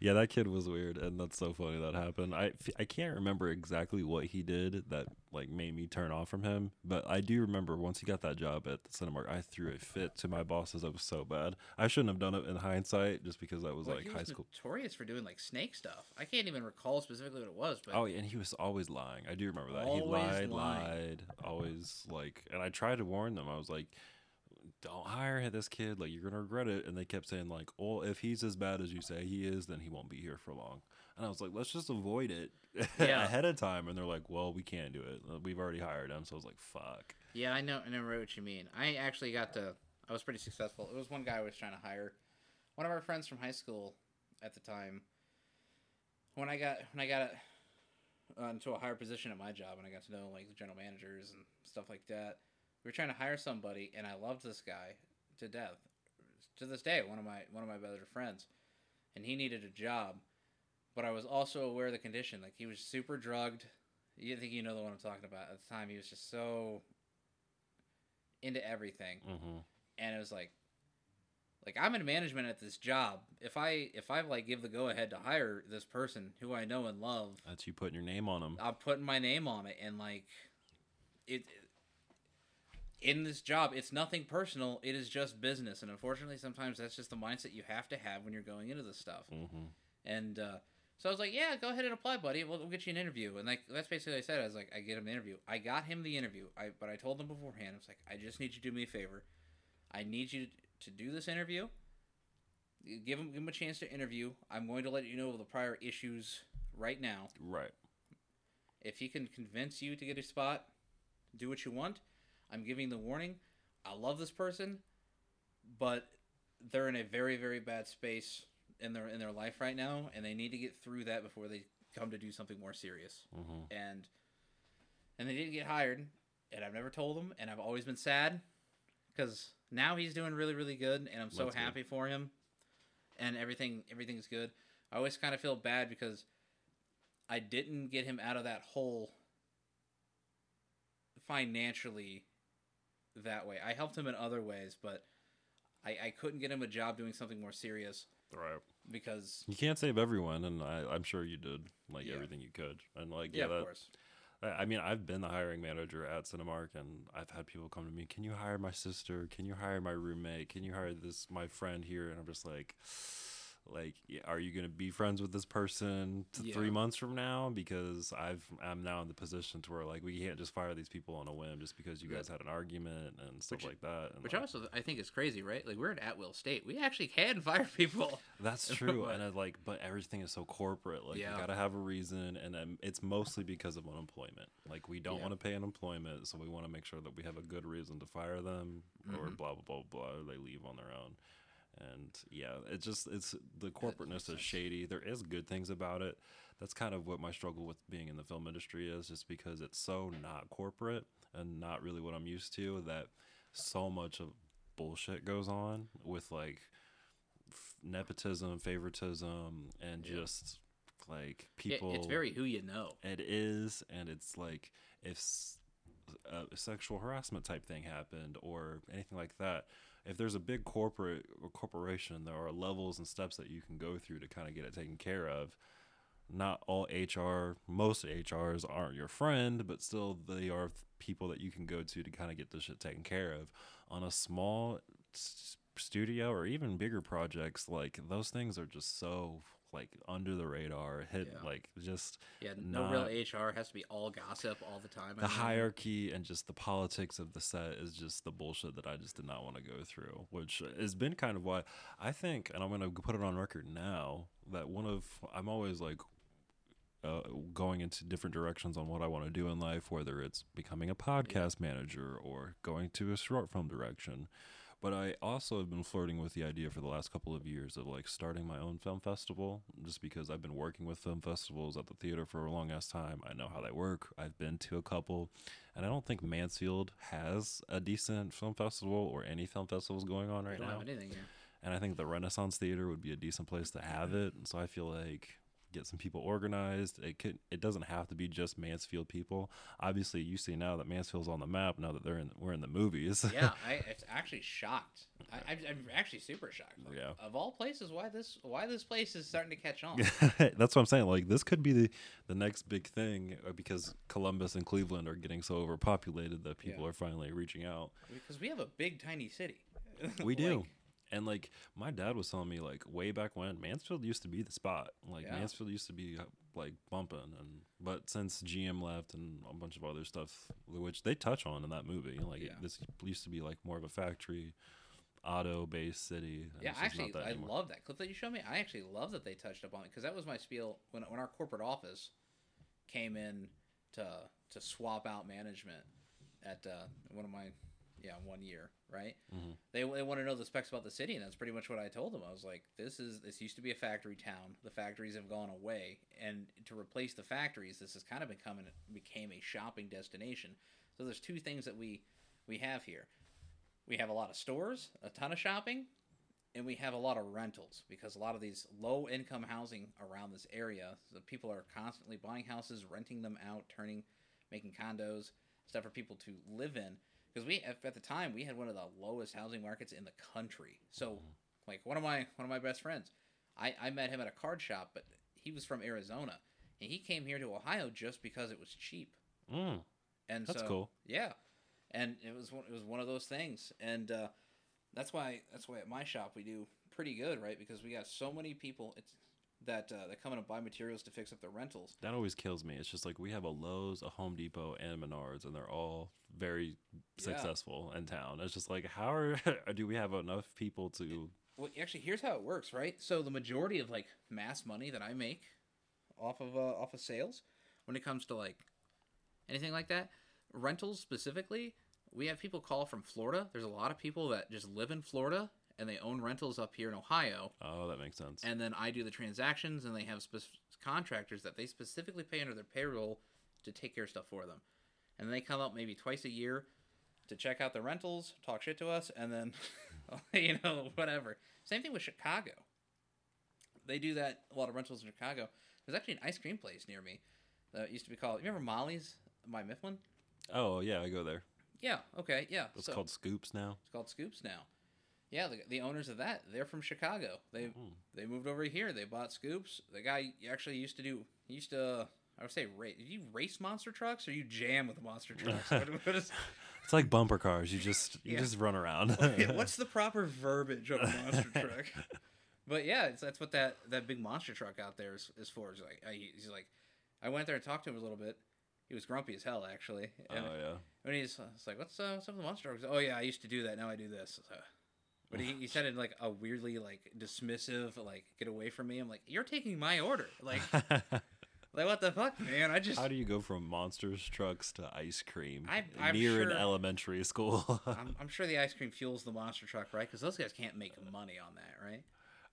Yeah, that kid was weird, and that's so funny that happened. I I can't remember exactly what he did that like made me turn off from him, but I do remember once he got that job at the Cinemark, I threw a fit to my bosses. That was so bad. I shouldn't have done it in hindsight, just because I was Well, like he high was school. notorious for doing like snake stuff. I can't even recall specifically what it was, but Oh, yeah, and he was always lying. I do remember that. Always he lied, lying. lied, always like. And I tried to warn them. I was like, "Don't hire this kid. Like, you're gonna regret it." And they kept saying like, "Oh, if he's as bad as you say he is, then he won't be here for long." And I was like, "Let's just avoid it Yeah. ahead of time." And they're like, "Well, we can't do it. Uh, We've already hired him." So I was like, "Fuck." Yeah, I know. I know what you mean. I actually got to. I was pretty successful. It was one guy I was trying to hire. One of our friends from high school at the time. When I got when I got uh, into a higher position at my job, and I got to know like the general managers and stuff like that. We were trying to hire somebody, and I loved this guy to death. To this day, one of my one of my better friends, and he needed a job, but I was also aware of the condition. Like he was super drugged. You think you know the one I'm talking about. At the time, he was just so into everything hmm and it was like like i'm in management at this job if i if i like give the go ahead to hire this person who i know and love That's you putting your name on him. i'm putting my name on it and like it in this job it's nothing personal it is just business and unfortunately sometimes that's just the mindset you have to have when you're going into this stuff hmm and uh, so I was like, "Yeah, go ahead and apply, buddy. We'll, we'll get you an interview." And like that's basically what I said. I was like, "I get him the interview." I got him the interview. I but I told him beforehand. I was like, "I just need you to do me a favor. I need you to do this interview. Give him give him a chance to interview. I'm going to let you know of the prior issues right now. Right. If he can convince you to get a spot, do what you want. I'm giving the warning. I love this person, but they're in a very very bad space in their in their life right now, and they need to get through that before they come to do something more serious. hmm And and they didn't get hired, and I've never told them, and I've always been sad because now he's doing really really good, and I'm so That's good. happy for him, and everything everything's good. I always kind of feel bad because I didn't get him out of that hole financially that way. I helped him in other ways, but I, I couldn't get him a job doing something more serious Right. Because You can't save everyone, and I, I'm sure you did like Yeah. everything you could, and like yeah, yeah, that, of course. I I mean, I've been the hiring manager at Cinemark, and I've had people come to me. Can you hire my sister? Can you hire my roommate? Can you hire this my friend here? And I'm just like, like are you going to be friends with this person t- Yeah. three months from now because i've i'm now in the position to where like we can't just fire these people on a whim just because you Yeah. guys had an argument and stuff Which- like that and Which like, also I think is crazy, right? Like we're at at will state. We actually can fire people. That's true, and I like, but everything is so corporate. Like, Yeah. you gotta have a reason, and um, it's mostly because of unemployment. Like, we don't want to pay unemployment, so we want to make sure that we have a good reason to fire them, or Mhm. blah blah blah blah. Or they leave on their own, and yeah, it just it's the corporateness is shady. There is good things about it. That's kind of what my struggle with being in the film industry is, just because it's so not corporate and not really what I'm used to. That so much of bullshit goes on with like f- nepotism, favoritism, and Yeah. just like Yeah, people. it's very who you know. It is, and it's like if a sexual harassment type thing happened or anything like that. If there's a big corporate or corporation, there are levels and steps that you can go through to kind of get it taken care of. Not all HR, most HRs aren't your friend, but still they are people that you can go to to kind of get this shit taken care of. On a small studio or even bigger projects, like those things are just so like under the radar, hit Yeah. like just Yeah, no real HR has to be all gossip all the time. the mean, hierarchy and just the politics of the set is just the bullshit that I just did not want to go through, which has been kind of why I think, and I'm going to put it on record now, that one of, I'm always like, uh, going into different directions on what I want to do in life, whether it's becoming a podcast manager or going to a short film direction. But I also have been flirting with the idea for the last couple of years of like starting my own film festival, just because I've been working with film festivals at the theater for a long ass time. I know how they work. I've been to a couple, and I don't think Mansfield has a decent film festival or any film festivals going on right don't now. have anything here. And I think the Renaissance Theater would be a decent place to have it. And so I feel like get some people organized. It could. It doesn't have to be just Mansfield people. Obviously, you see now that Mansfield's on the map. Now that they're in, we're in the movies. yeah, I it's actually shocked. I, I'm, I'm actually super shocked. Like, Yeah. Of all places, why this why this place is starting to catch on? That's what I'm saying. Like this could be the the next big thing uh, because Columbus and Cleveland are getting so overpopulated that people Yeah. are finally reaching out. because we have a big tiny city. We do. Like, And like my dad was telling me, like way back when Mansfield used to be the spot. Like Yeah. Mansfield used to be uh, like bumping, and but since GM left and a bunch of other stuff, which they touch on in that movie, like it- Yeah. this used to be like more of a factory, auto-based city. yeah, actually, I anymore. love that clip that you showed me. I actually love that they touched up on it because that was my spiel when when our corporate office came in to to swap out management at uh, one of my yeah one year right. Mhm. They they want to know the specs about the city, and that's pretty much what I told them. I was like, this is this used to be a factory town. The factories have gone away, and to replace the factories, this has kind of becoming became a shopping destination. So there's two things that we we have here. We have a lot of stores, a ton of shopping, and we have a lot of rentals because a lot of these low income housing around this area, the people are constantly buying houses, renting them out, turning, making condos, stuff for people to live in. Because we at the time we had one of the lowest housing markets in the country. So, like one of my one of my best friends, I I met him at a card shop, but he was from Arizona, and he came here to Ohio just because it was cheap. Mm, And That's so, cool. Yeah, and it was one, it was one of those things, and uh, that's why that's why at my shop we do pretty good, right? Because we got so many people it's, that uh, that come in and buy materials to fix up their rentals. that always kills me. It's just like we have a Lowe's, a Home Depot, and a Menards, and they're all very Yeah. successful in town. It's just like how are do we have enough people to? Well, actually, here's how it works, right? So the majority of like mass money that I make off of uh, off of sales, when it comes to like anything like that, rentals specifically, we have people call from Florida. There's a lot of people that just live in Florida and they own rentals up here in Ohio. Oh, that makes sense. and then I do the transactions, and they have spec- contractors that they specifically pay under their payroll to take care of stuff for them, and they come up maybe twice a year to check out the rentals, talk shit to us, and then you know whatever. Same thing with Chicago. They do that a lot of rentals in Chicago. There's actually an ice cream place near me that used to be called. You remember Molly's by Mifflin? oh yeah, I go there. Yeah. Okay. Yeah. It's so- called Scoops now. it's called Scoops now. Yeah, the, the owners of that, they're from Chicago. They Hmm. they moved over here. They bought Scoops. The guy actually used to do. He used to. I would say race. Did you race monster trucks or you jam with monster trucks? what, what is, It's like bumper cars. You just you Yeah. just run around. okay, what's the proper verbiage of a monster truck? But yeah, it's, that's what that, that big monster truck out there is, is for. He's like, I, he's like, I went there and talked to him a little bit. He was grumpy as hell, actually. Oh And yeah. when he's it's like, what's uh, what's up with the monster truck? He's like, oh yeah, I used to do that. Now I do this. So, but he, he said it in like a weirdly like dismissive, like get away from me. I'm like, you're taking my order. Like, like what the fuck, man? I just How do you go from monsters trucks to ice cream I- I'm near an sure- elementary school? I'm, I'm sure the ice cream fuels the monster truck, right? Because those guys can't make money on that, right?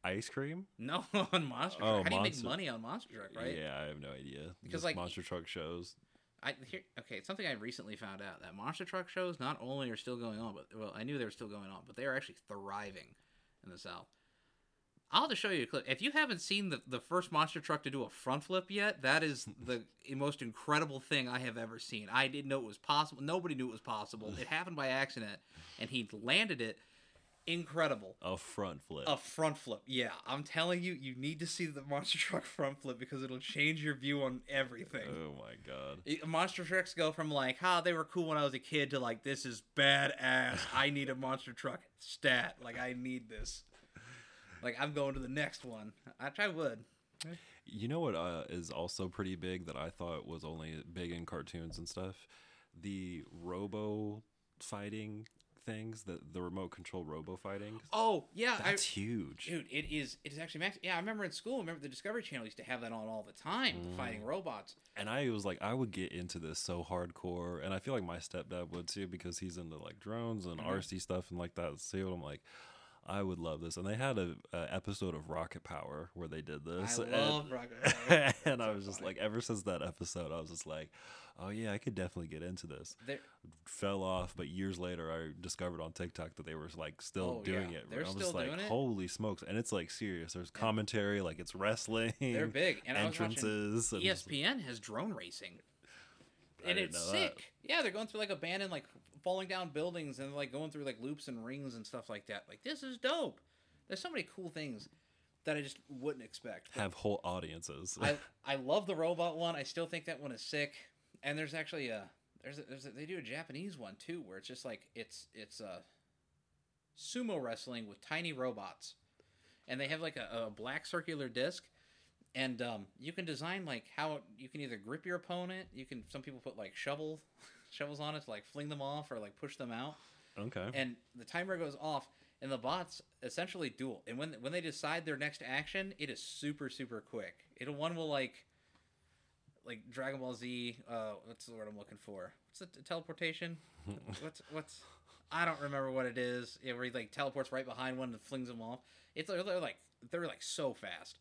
ice cream? No, on monster oh, truck. Oh, How do you make Monster- money on monster truck, right? Yeah, I have no idea. Because, Just like- monster truck shows. I here okay. Something I recently found out that monster truck shows not only are still going on, but well, I knew they were still going on, but they are actually thriving in the South. I'll just show you a clip. If you haven't seen the, the first monster truck to do a front flip yet, that is the most incredible thing I have ever seen. I didn't know it was possible. Nobody knew it was possible. It happened by accident, and he landed it. Incredible. A front flip. A front flip. Yeah, I'm telling you, you need to see the monster truck front flip because it'll change your view on everything. oh my god. It- Monster trucks go from like, "Ha, they were cool when I was a kid" to like, "This is badass. I need a monster truck stat. Like, I need this. Like, I'm going to the next one. I try would. You know what uh, is also pretty big that I thought was only big in cartoons and stuff? The robo fighting things, the the remote control robo fighting. Oh yeah, I, That's huge. dude, it is. It is actually max. Yeah, I remember in school. Remember the Discovery Channel used to have that on all the time, Mm. fighting robots. And I was like, I would get into this so hardcore, and I feel like my stepdad would too because he's into like drones and Mhm. RC stuff and like that too. I'm like, I would love this. And they had a, a episode of Rocket Power where they did this. I and, love Rocket Power. and I was just like, ever since that episode, I was just like, oh yeah, I could definitely get into this. There- Fell off, but years later, I discovered on TikTok that they were like still Oh, doing yeah. it. They're I was still like, it? holy smokes! And it's like serious. There's commentary, like it's wrestling. They're big. And I was watching entrances. and ESPN has drone racing. I and it's know that. sick. Yeah, they're going through like abandoned, like falling down buildings and like going through like loops and rings and stuff like that. Like this is dope. There's so many cool things that I just wouldn't expect. But have whole audiences. I I love the robot one. I still think that one is sick. And there's actually a there's a, there's a, they do a Japanese one too where it's just like it's it's a sumo wrestling with tiny robots, and they have like a, a black circular disc, and um, you can design like how you can either grip your opponent. You can some people put like shovel shovels on it to like fling them off or like push them out. Okay. and the timer goes off and the bots essentially duel. And when when they decide their next action it is super super quick. It'll one will like like dragon ball z uh what's the word i'm looking for? What's the teleportation? What's what's i don't remember what it is. Yeah, where he like teleports right behind one and flings them off. It's they're, they're like they're like so fast.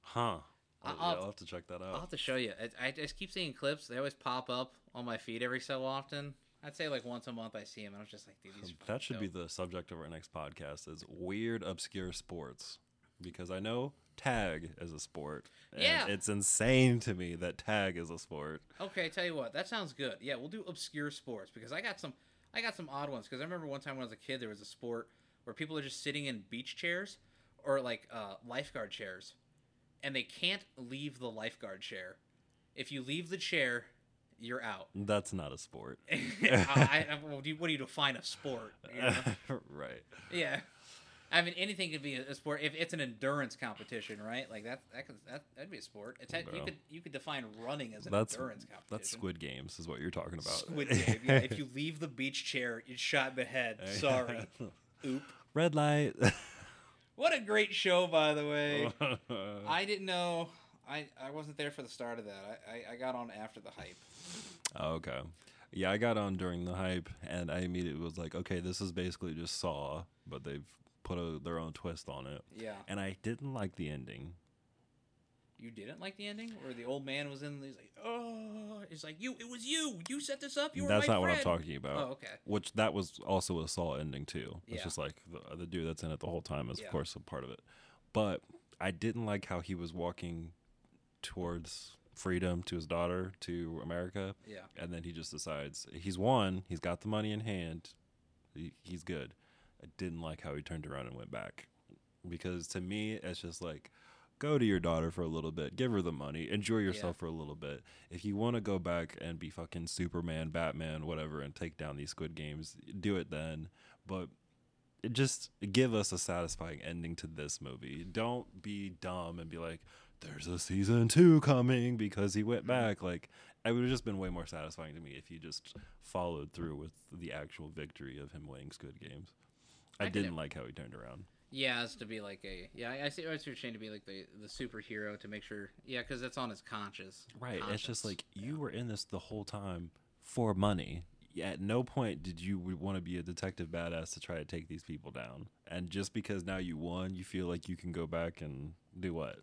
Huh. Yeah, I'll- I'll have to check that out. i'll have to show you I, I just keep seeing clips they always pop up on my feed every so often i'd say like once a month i see them and i was just like dude these That fucking should be the subject of our next podcast is weird obscure sports. Because I know tag is a sport. And Yeah. It's insane to me that tag is a sport. Okay, tell you what, that sounds good. Yeah, we'll do obscure sports because I got some, I got some odd ones. Because I remember one time when I was a kid, there was a sport where people are just sitting in beach chairs or like uh, lifeguard chairs, and they can't leave the lifeguard chair. If you leave the chair, you're out. That's not a sport. I, I, well, do you- what do you define a sport? you know? right. yeah. I mean, anything could be a sport if it's an endurance competition, right? Like that, that could that, that'd be a sport. It's you could you could define running as an That's endurance competition. that's Squid Games is what you're talking about. Squid Game. Yeah, if you leave the beach chair, you're shot in the head. Sorry. Oop. Red light. What a great show, by the way. I didn't know. I, I wasn't there for the start of that. I, I, I got on after the hype. Oh, okay. Yeah, I got on during the hype, and I immediately was like, okay, this is basically just Saw, but they've put a, their own twist on it. Yeah. And I didn't like the ending. You didn't like the ending where the old man was in. He's like, oh, it's like, you. It was you. You set this up. You were That's my not what I'm friend." talking about. Oh, okay. Which that was also a Saw ending too. It's Yeah. just like the, the dude that's in it the whole time is Yeah. of course a part of it. But I didn't like how he was walking towards freedom to his daughter to America, Yeah. and then he just decides he's won. He's got the money in hand. He, he's good. I didn't like how he turned around and went back because to me it's just like go to your daughter for a little bit, give her the money, enjoy yourself for a little bit. If you want to go back and be fucking Superman, Batman, whatever, and take down these Squid Games, do it then. But just give us a satisfying ending to this movie. Don't be dumb and be like, "There's a season two coming" because he went mm-hmm. back. Like, it would have just been way more satisfying to me if you just followed through with the actual victory of him winning Squid Games. I, I did didn't like how he turned around. Yeah, it's to be like a yeah. I- I see. I see what you're to be like the the superhero to make sure. Yeah, because that's on his conscience. Right. It's just like you were in this the whole time for money. At no point did you want to be a detective badass to try to take these people down. And just because now you won, you feel like you can go back and do what?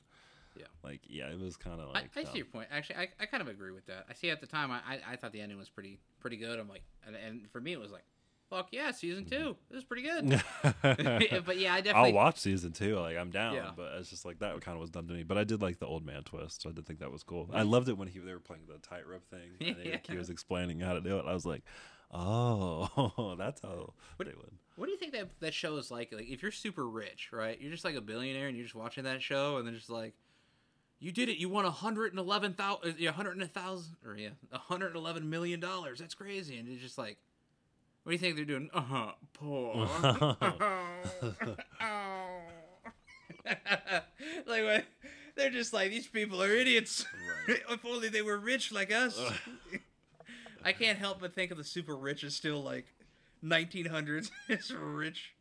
Yeah. Like, yeah, it was kind of like. I dumb. see um, your point. Actually, I, I kind of agree with that. I see at the time. I, I, I thought the ending was pretty pretty good. I'm like, and, and for me it was like, fuck yeah, season two. This is pretty good. but yeah, I definitely. I'll watch season two. Like I'm down, Yeah. but it's just like that kind of was done to me. But I did like the old man twist. So I did think that was cool. I loved it when he they were playing the tightrope thing. And he, like, he was explaining how to do it. I was like, oh, that's how What- they would. What do you think that that show is like? Like, if you're super rich, right? You're just like a billionaire, and you're just watching that show, and then just like, you did it. You won a hundred and eleven thousand, uh, yeah, hundred and a thousand, or yeah, a hundred and eleven million dollars. That's crazy. And it's just like, what do you think they're doing? Uh huh. Poor. like what? They're just like these people are idiots. Right. if only they were rich like us. I can't help but think of the super rich as still like 1900s. it's rich.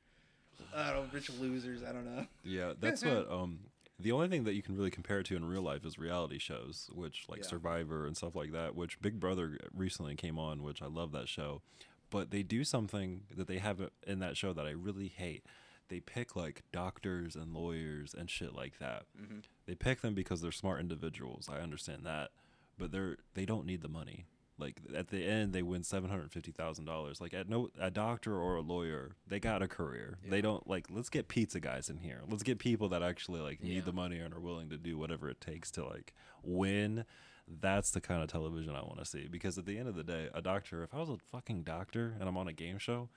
I don't know, rich losers. I don't know. Yeah, that's what um the only thing that you can really compare it to in real life is reality shows, which like Yeah. Survivor and stuff like that, which Big Brother recently came on, which I love that show. But they do something that they have in that show that I really hate. They pick like doctors and lawyers and shit like that. Mhm. They pick them because they're smart individuals. I understand that, but they're they don't need the money. Like at the end, they win seven hundred fifty thousand dollars. Like at no a doctor or a lawyer, they got a career. They don't like. Let's get pizza guys in here. Let's get people that actually like need Yeah. the money and are willing to do whatever it takes to like win. That's the kind of television I want to see. Because at the end of the day, a doctor. If I was a fucking doctor and I'm on a game show,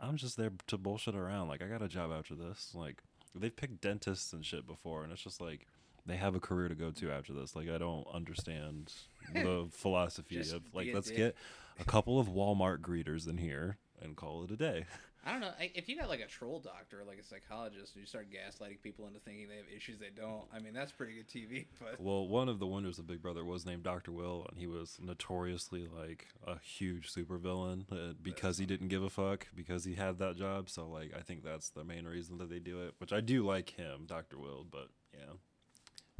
I'm just there to bullshit around. Like I got a job after this. Like they've picked dentists and shit before, and it's just like they have a career to go to after this. Like I don't understand the philosophy of like let's dick. get a couple of Walmart greeters in here and call it a day. I don't know. If you got like a troll doctor, like a psychologist, and you start gaslighting people into thinking they have issues they don't, I mean, that's pretty good TV. But Well, one of the winners of Big Brother was named Doctor Will, and he was notoriously like a huge supervillain uh, because he didn't give a fuck because he had that job. So like I think that's the main reason that they do it. Which I do like him, Doctor Will, but yeah,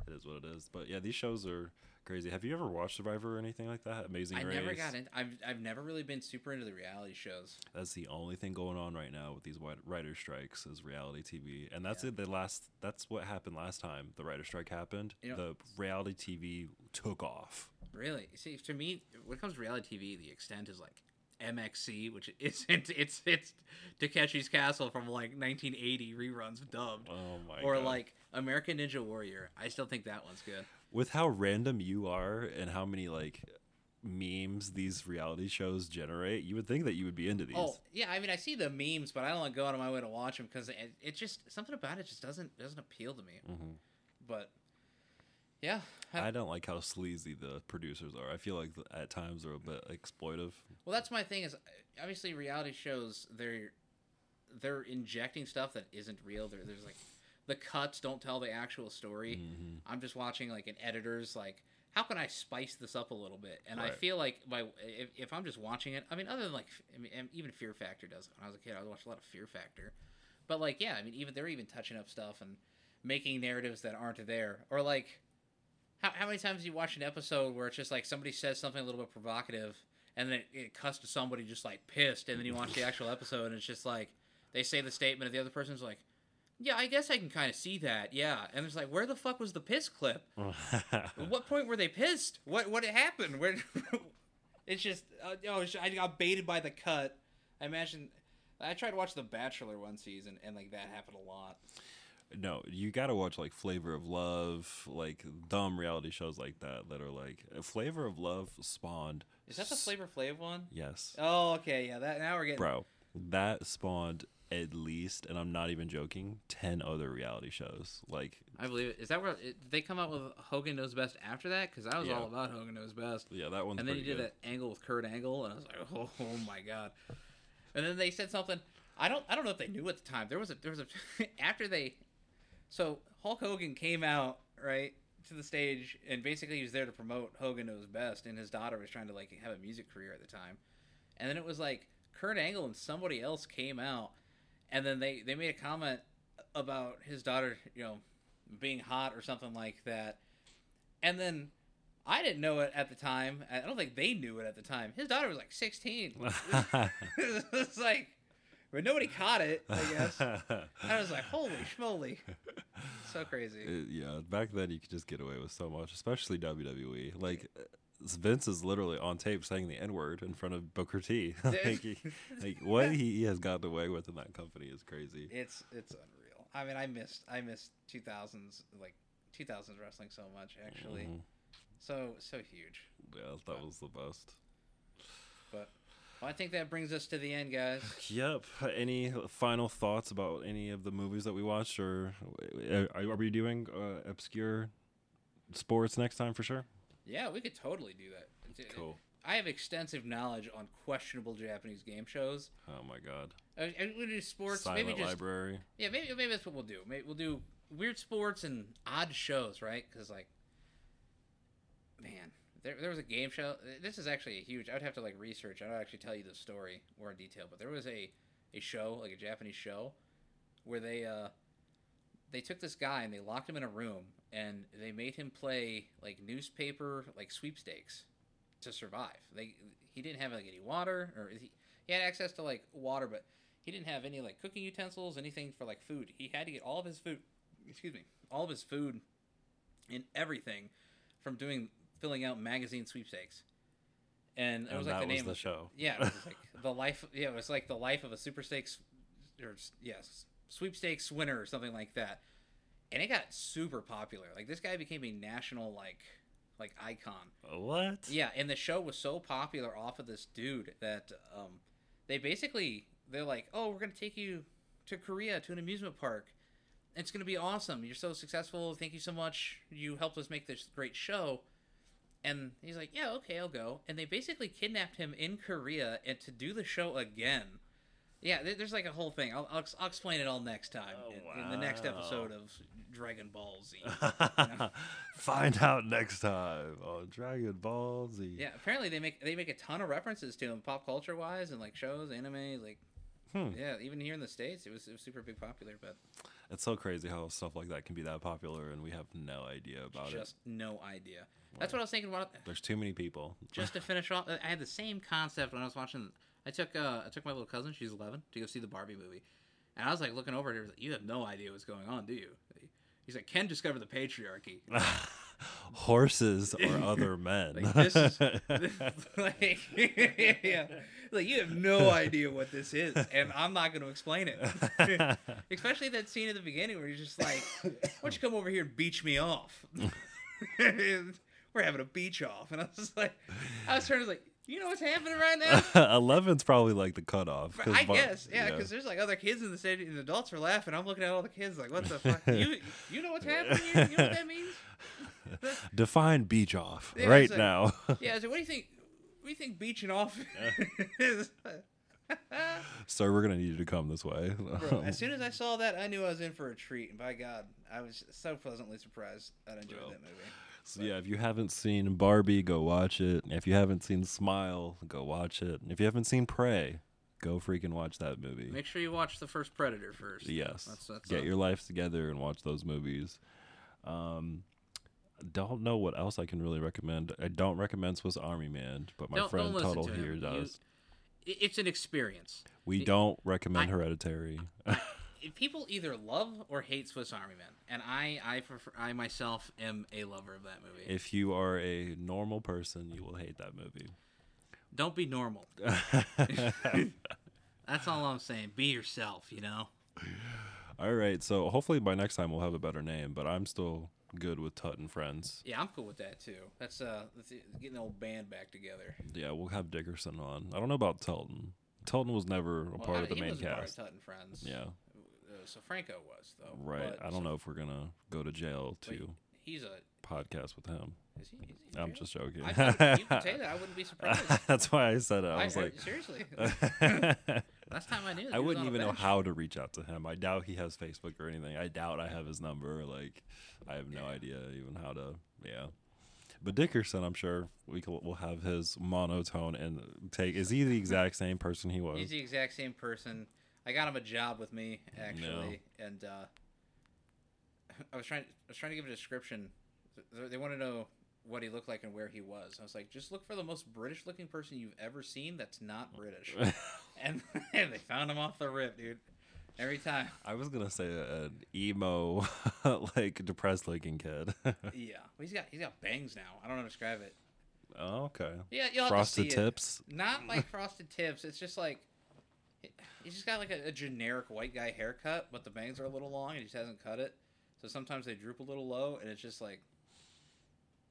it is what it is. But yeah, these shows are crazy. Have you ever watched Survivor or anything like that? Amazing I Race. never got into. I've I've never really been super into the reality shows. That's the only thing going on right now with these writer strikes is reality TV, and that's Yeah. it. The last that's what happened last time the writer strike happened. You know- the reality TV took off. Really, see, to me, when it comes to reality TV, the extent is like MXC, which isn't. It's it's Takeshi's Castle from like 1980 reruns dubbed, Oh my god. or god! like American Ninja Warrior. I still think that one's good. With how random you are and how many like memes these reality shows generate, you would think that you would be into these. Oh yeah, I mean I see the memes, but I don't go out of my way to watch them because it, it just something about it just doesn't doesn't appeal to me. Mhm. But yeah, I- I don't like how sleazy the producers are. I feel like at times they're a bit exploitive. well that's my thing is obviously reality shows they're they're injecting stuff that isn't real. There, there's like the cuts don't tell the actual story. Mhm. I'm just watching like an editor's like how can I spice this up a little bit? And I feel like by if, if I'm just watching it, I mean other than like I mean, even Fear Factor does. it. When I was a kid, I watched a lot of Fear Factor. But like yeah, I mean even they're even touching up stuff and making narratives that aren't there or like how, how many times do you watch an episode where it's just like somebody says something a little bit provocative and then it, it cuts to somebody just like pissed and then you watch the actual episode and it's just like they say the statement and the other person's like yeah i guess i can kind of see that yeah and it's like where the fuck was the piss clip at what point were they pissed what what happened where it's just uh, oh i got baited by the cut i imagine i tried to watch the bachelor one season and like that happened a lot no, you gotta watch like Flavor of Love, like dumb reality shows like that that are like Flavor of Love spawned. is that the flavor flav one? Yes, Oh, okay, yeah. That now we're getting. bro, that spawned at least, and I'm not even joking, ten other reality shows. Like, I believe it. Is that where it, they come out with Hogan Knows Best after that? Because I was Yeah. all about Hogan Knows Best. yeah, that one. and then he did good. that angle with Kurt Angle, and I was like, oh, oh my god. And then they said something. I don't I don't know if they knew at the time. There was a there was a after they so Hulk Hogan came out, right, to the stage and basically he was there to promote Hogan Knows Best and his daughter was trying to like have a music career at the time. And then it was like Kurt Angle and somebody else came out and then they they made a comment about his daughter, you know, being hot or something like that. And then I didn't know it at the time. I don't think they knew it at the time. His daughter was like 16. it's like, but nobody caught it. I guess. I was like, holy schmoly, so crazy. It- yeah, back then you could just get away with so much, especially WWE. Like uh, Vince is literally on tape saying the N word in front of Booker T. like, he, like what he, he has gotten away with in that company is crazy. It's it's unreal. I mean, I missed I missed 2000s like 2000s wrestling so much actually. Mhm. So so huge. Yeah, that was the best. But well, I think that brings us to the end, guys. Yep. Any final thoughts about any of the movies that we watched, or uh, are, are we doing uh, obscure sports next time for sure? Yeah, we could totally do that. It's- Cool. I have extensive knowledge on questionable Japanese game shows. Oh my god. Uh, and we do sports, Silent maybe just Library. yeah, maybe maybe that's what we'll do. Maybe we'll do weird sports and odd shows, right? Because like, man, there there was a game show. This is actually a huge. I would have to like research. I don't actually tell you the story more in detail, but there was a a show like a Japanese show where they uh they took this guy and they locked him in a room and they made him play like newspaper like sweepstakes to survive. They he didn't have like any water or he, he had access to like water, but he didn't have any like cooking utensils, anything for like food. He had to get all of his food, excuse me, all of his food and everything from doing filling out magazine sweepstakes. And it And was like the name the of- show. Yeah, it was like the life. Yeah, it was like the life of a super stakes, or yes, sweepstakes winner or something like that. And it got super popular. Like this guy became a national like like icon. What? Yeah, and the show was so popular off of this dude that um, they basically they're like, oh, we're gonna take you to Korea to an amusement park. It's gonna be awesome. You're so successful. Thank you so much. You helped us make this great show. And he's like, yeah, okay, I'll go. And they basically kidnapped him in Korea and to do the show again. Yeah, there's like a whole thing. I'll, I'll, I'll explain it all next time Oh, in, in the next episode of Dragon Ball Z. Find out next time on Dragon Ball Z. Yeah, apparently they make they make a ton of references to him, pop culture wise, and like shows, anime, like Hmm. yeah, even here in the states, it was it was super big popular, but It's so crazy how stuff like that can be that popular and we have no idea about it. just no idea. That's what I was thinking about. There's too many people. Just to finish off, I had the same concept when I was watching. I took uh, I took my little cousin, she's 11, to go see the Barbie movie, and I was like looking over at her, like, you have no idea what's going on, do you? He's like, Ken discovered the patriarchy. Horses or other men. Like this is like yeah, like you have no idea what this is, and I'm not going to explain it. Especially that scene at the beginning where he's just like, "Why don't you come over here and beach me off?" We're having a beach off, and I was just like, I was turning to like, you know what's happening right now? 11's probably like the cutoff. I guess, yeah, because there's like other kids in the stadium, and adults are laughing. I'm looking at all the kids like, what the fuck? You you know what's happening? Here? You know what that means? Define beach off Yeah, right like- now. Yeah. So what do you think? What do you think beaching off is? Sir, we're gonna need you to come this way. Bro, as soon as I saw that, I knew I was in for a treat, and by God, I was so pleasantly surprised I enjoyed Well, that movie. So yeah, if you haven't seen Barbie, go watch it. If you haven't seen Smile, go watch it. If you haven't seen Prey, go freaking watch that movie. Make sure you watch the first Predator first. Yes. That's, that's Get uh, your life together and watch those movies. Um, don't know what else I can really recommend. I don't recommend Swiss Army Man, but my Don't- friend don't Tuttle to here You- does. i- It's an experience. we it- don't recommend I- Hereditary. If People either love or hate Swiss Army Man, and I, I, prefer, I myself am a lover of that movie. if you are a normal person, you will hate that movie. Don't be normal. That's all I'm saying. Be yourself. You know. All right, so hopefully by next time we'll have a better name, but I'm still good with Tutt and Friends. Yeah, I'm cool with that too. That's uh, that's getting the old band back together. Yeah, we'll have Dickerson on. I don't know about Telton. Telton was never a Well, part I- of the he main wasn't part of cast. Tutt and Friends. Yeah, so Franco was though. right. but- I don't so- know if we're gonna go to jail to He's a. podcast with him. Is he? Is he I'm just joking. I, you can say that. I wouldn't be surprised. That's why I said it. I I, was like, seriously. Last time I knew, I wouldn't even know how to reach out to him. I doubt he has Facebook or anything. I doubt I have his number. Like, I have no Yeah. idea even how to. Yeah. But Dickerson, I'm sure we will have his monotone and take. Is he the exact same person he was? He's the exact same person. I got him a job with me actually, and uh, I was trying. I was trying to give a description. They want to know what he looked like and where he was. I was like, just look for the most British-looking person you've ever seen that's not British, and, and they found him off the rip, dude. Every time. I was gonna say an emo, like depressed looking kid. Yeah, well, he's got he's got bangs now. I don't know how to describe it. oh, okay. Yeah, you'll have Frosted to see it. tips. Not like frosted tips. It's just like he's just got like a, a generic white guy haircut, but the bangs are a little long and he just hasn't cut it. So sometimes they droop a little low, and it's just like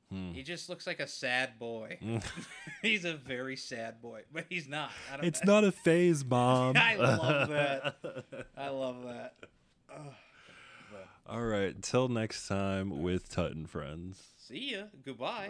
Hmm. he just looks like a sad boy. he's a very sad boy, but he's not. I don't, It's not a phase, mom. I love that. I love that. Ugh. All right. Till next time with Tutt and friends. see ya. Goodbye.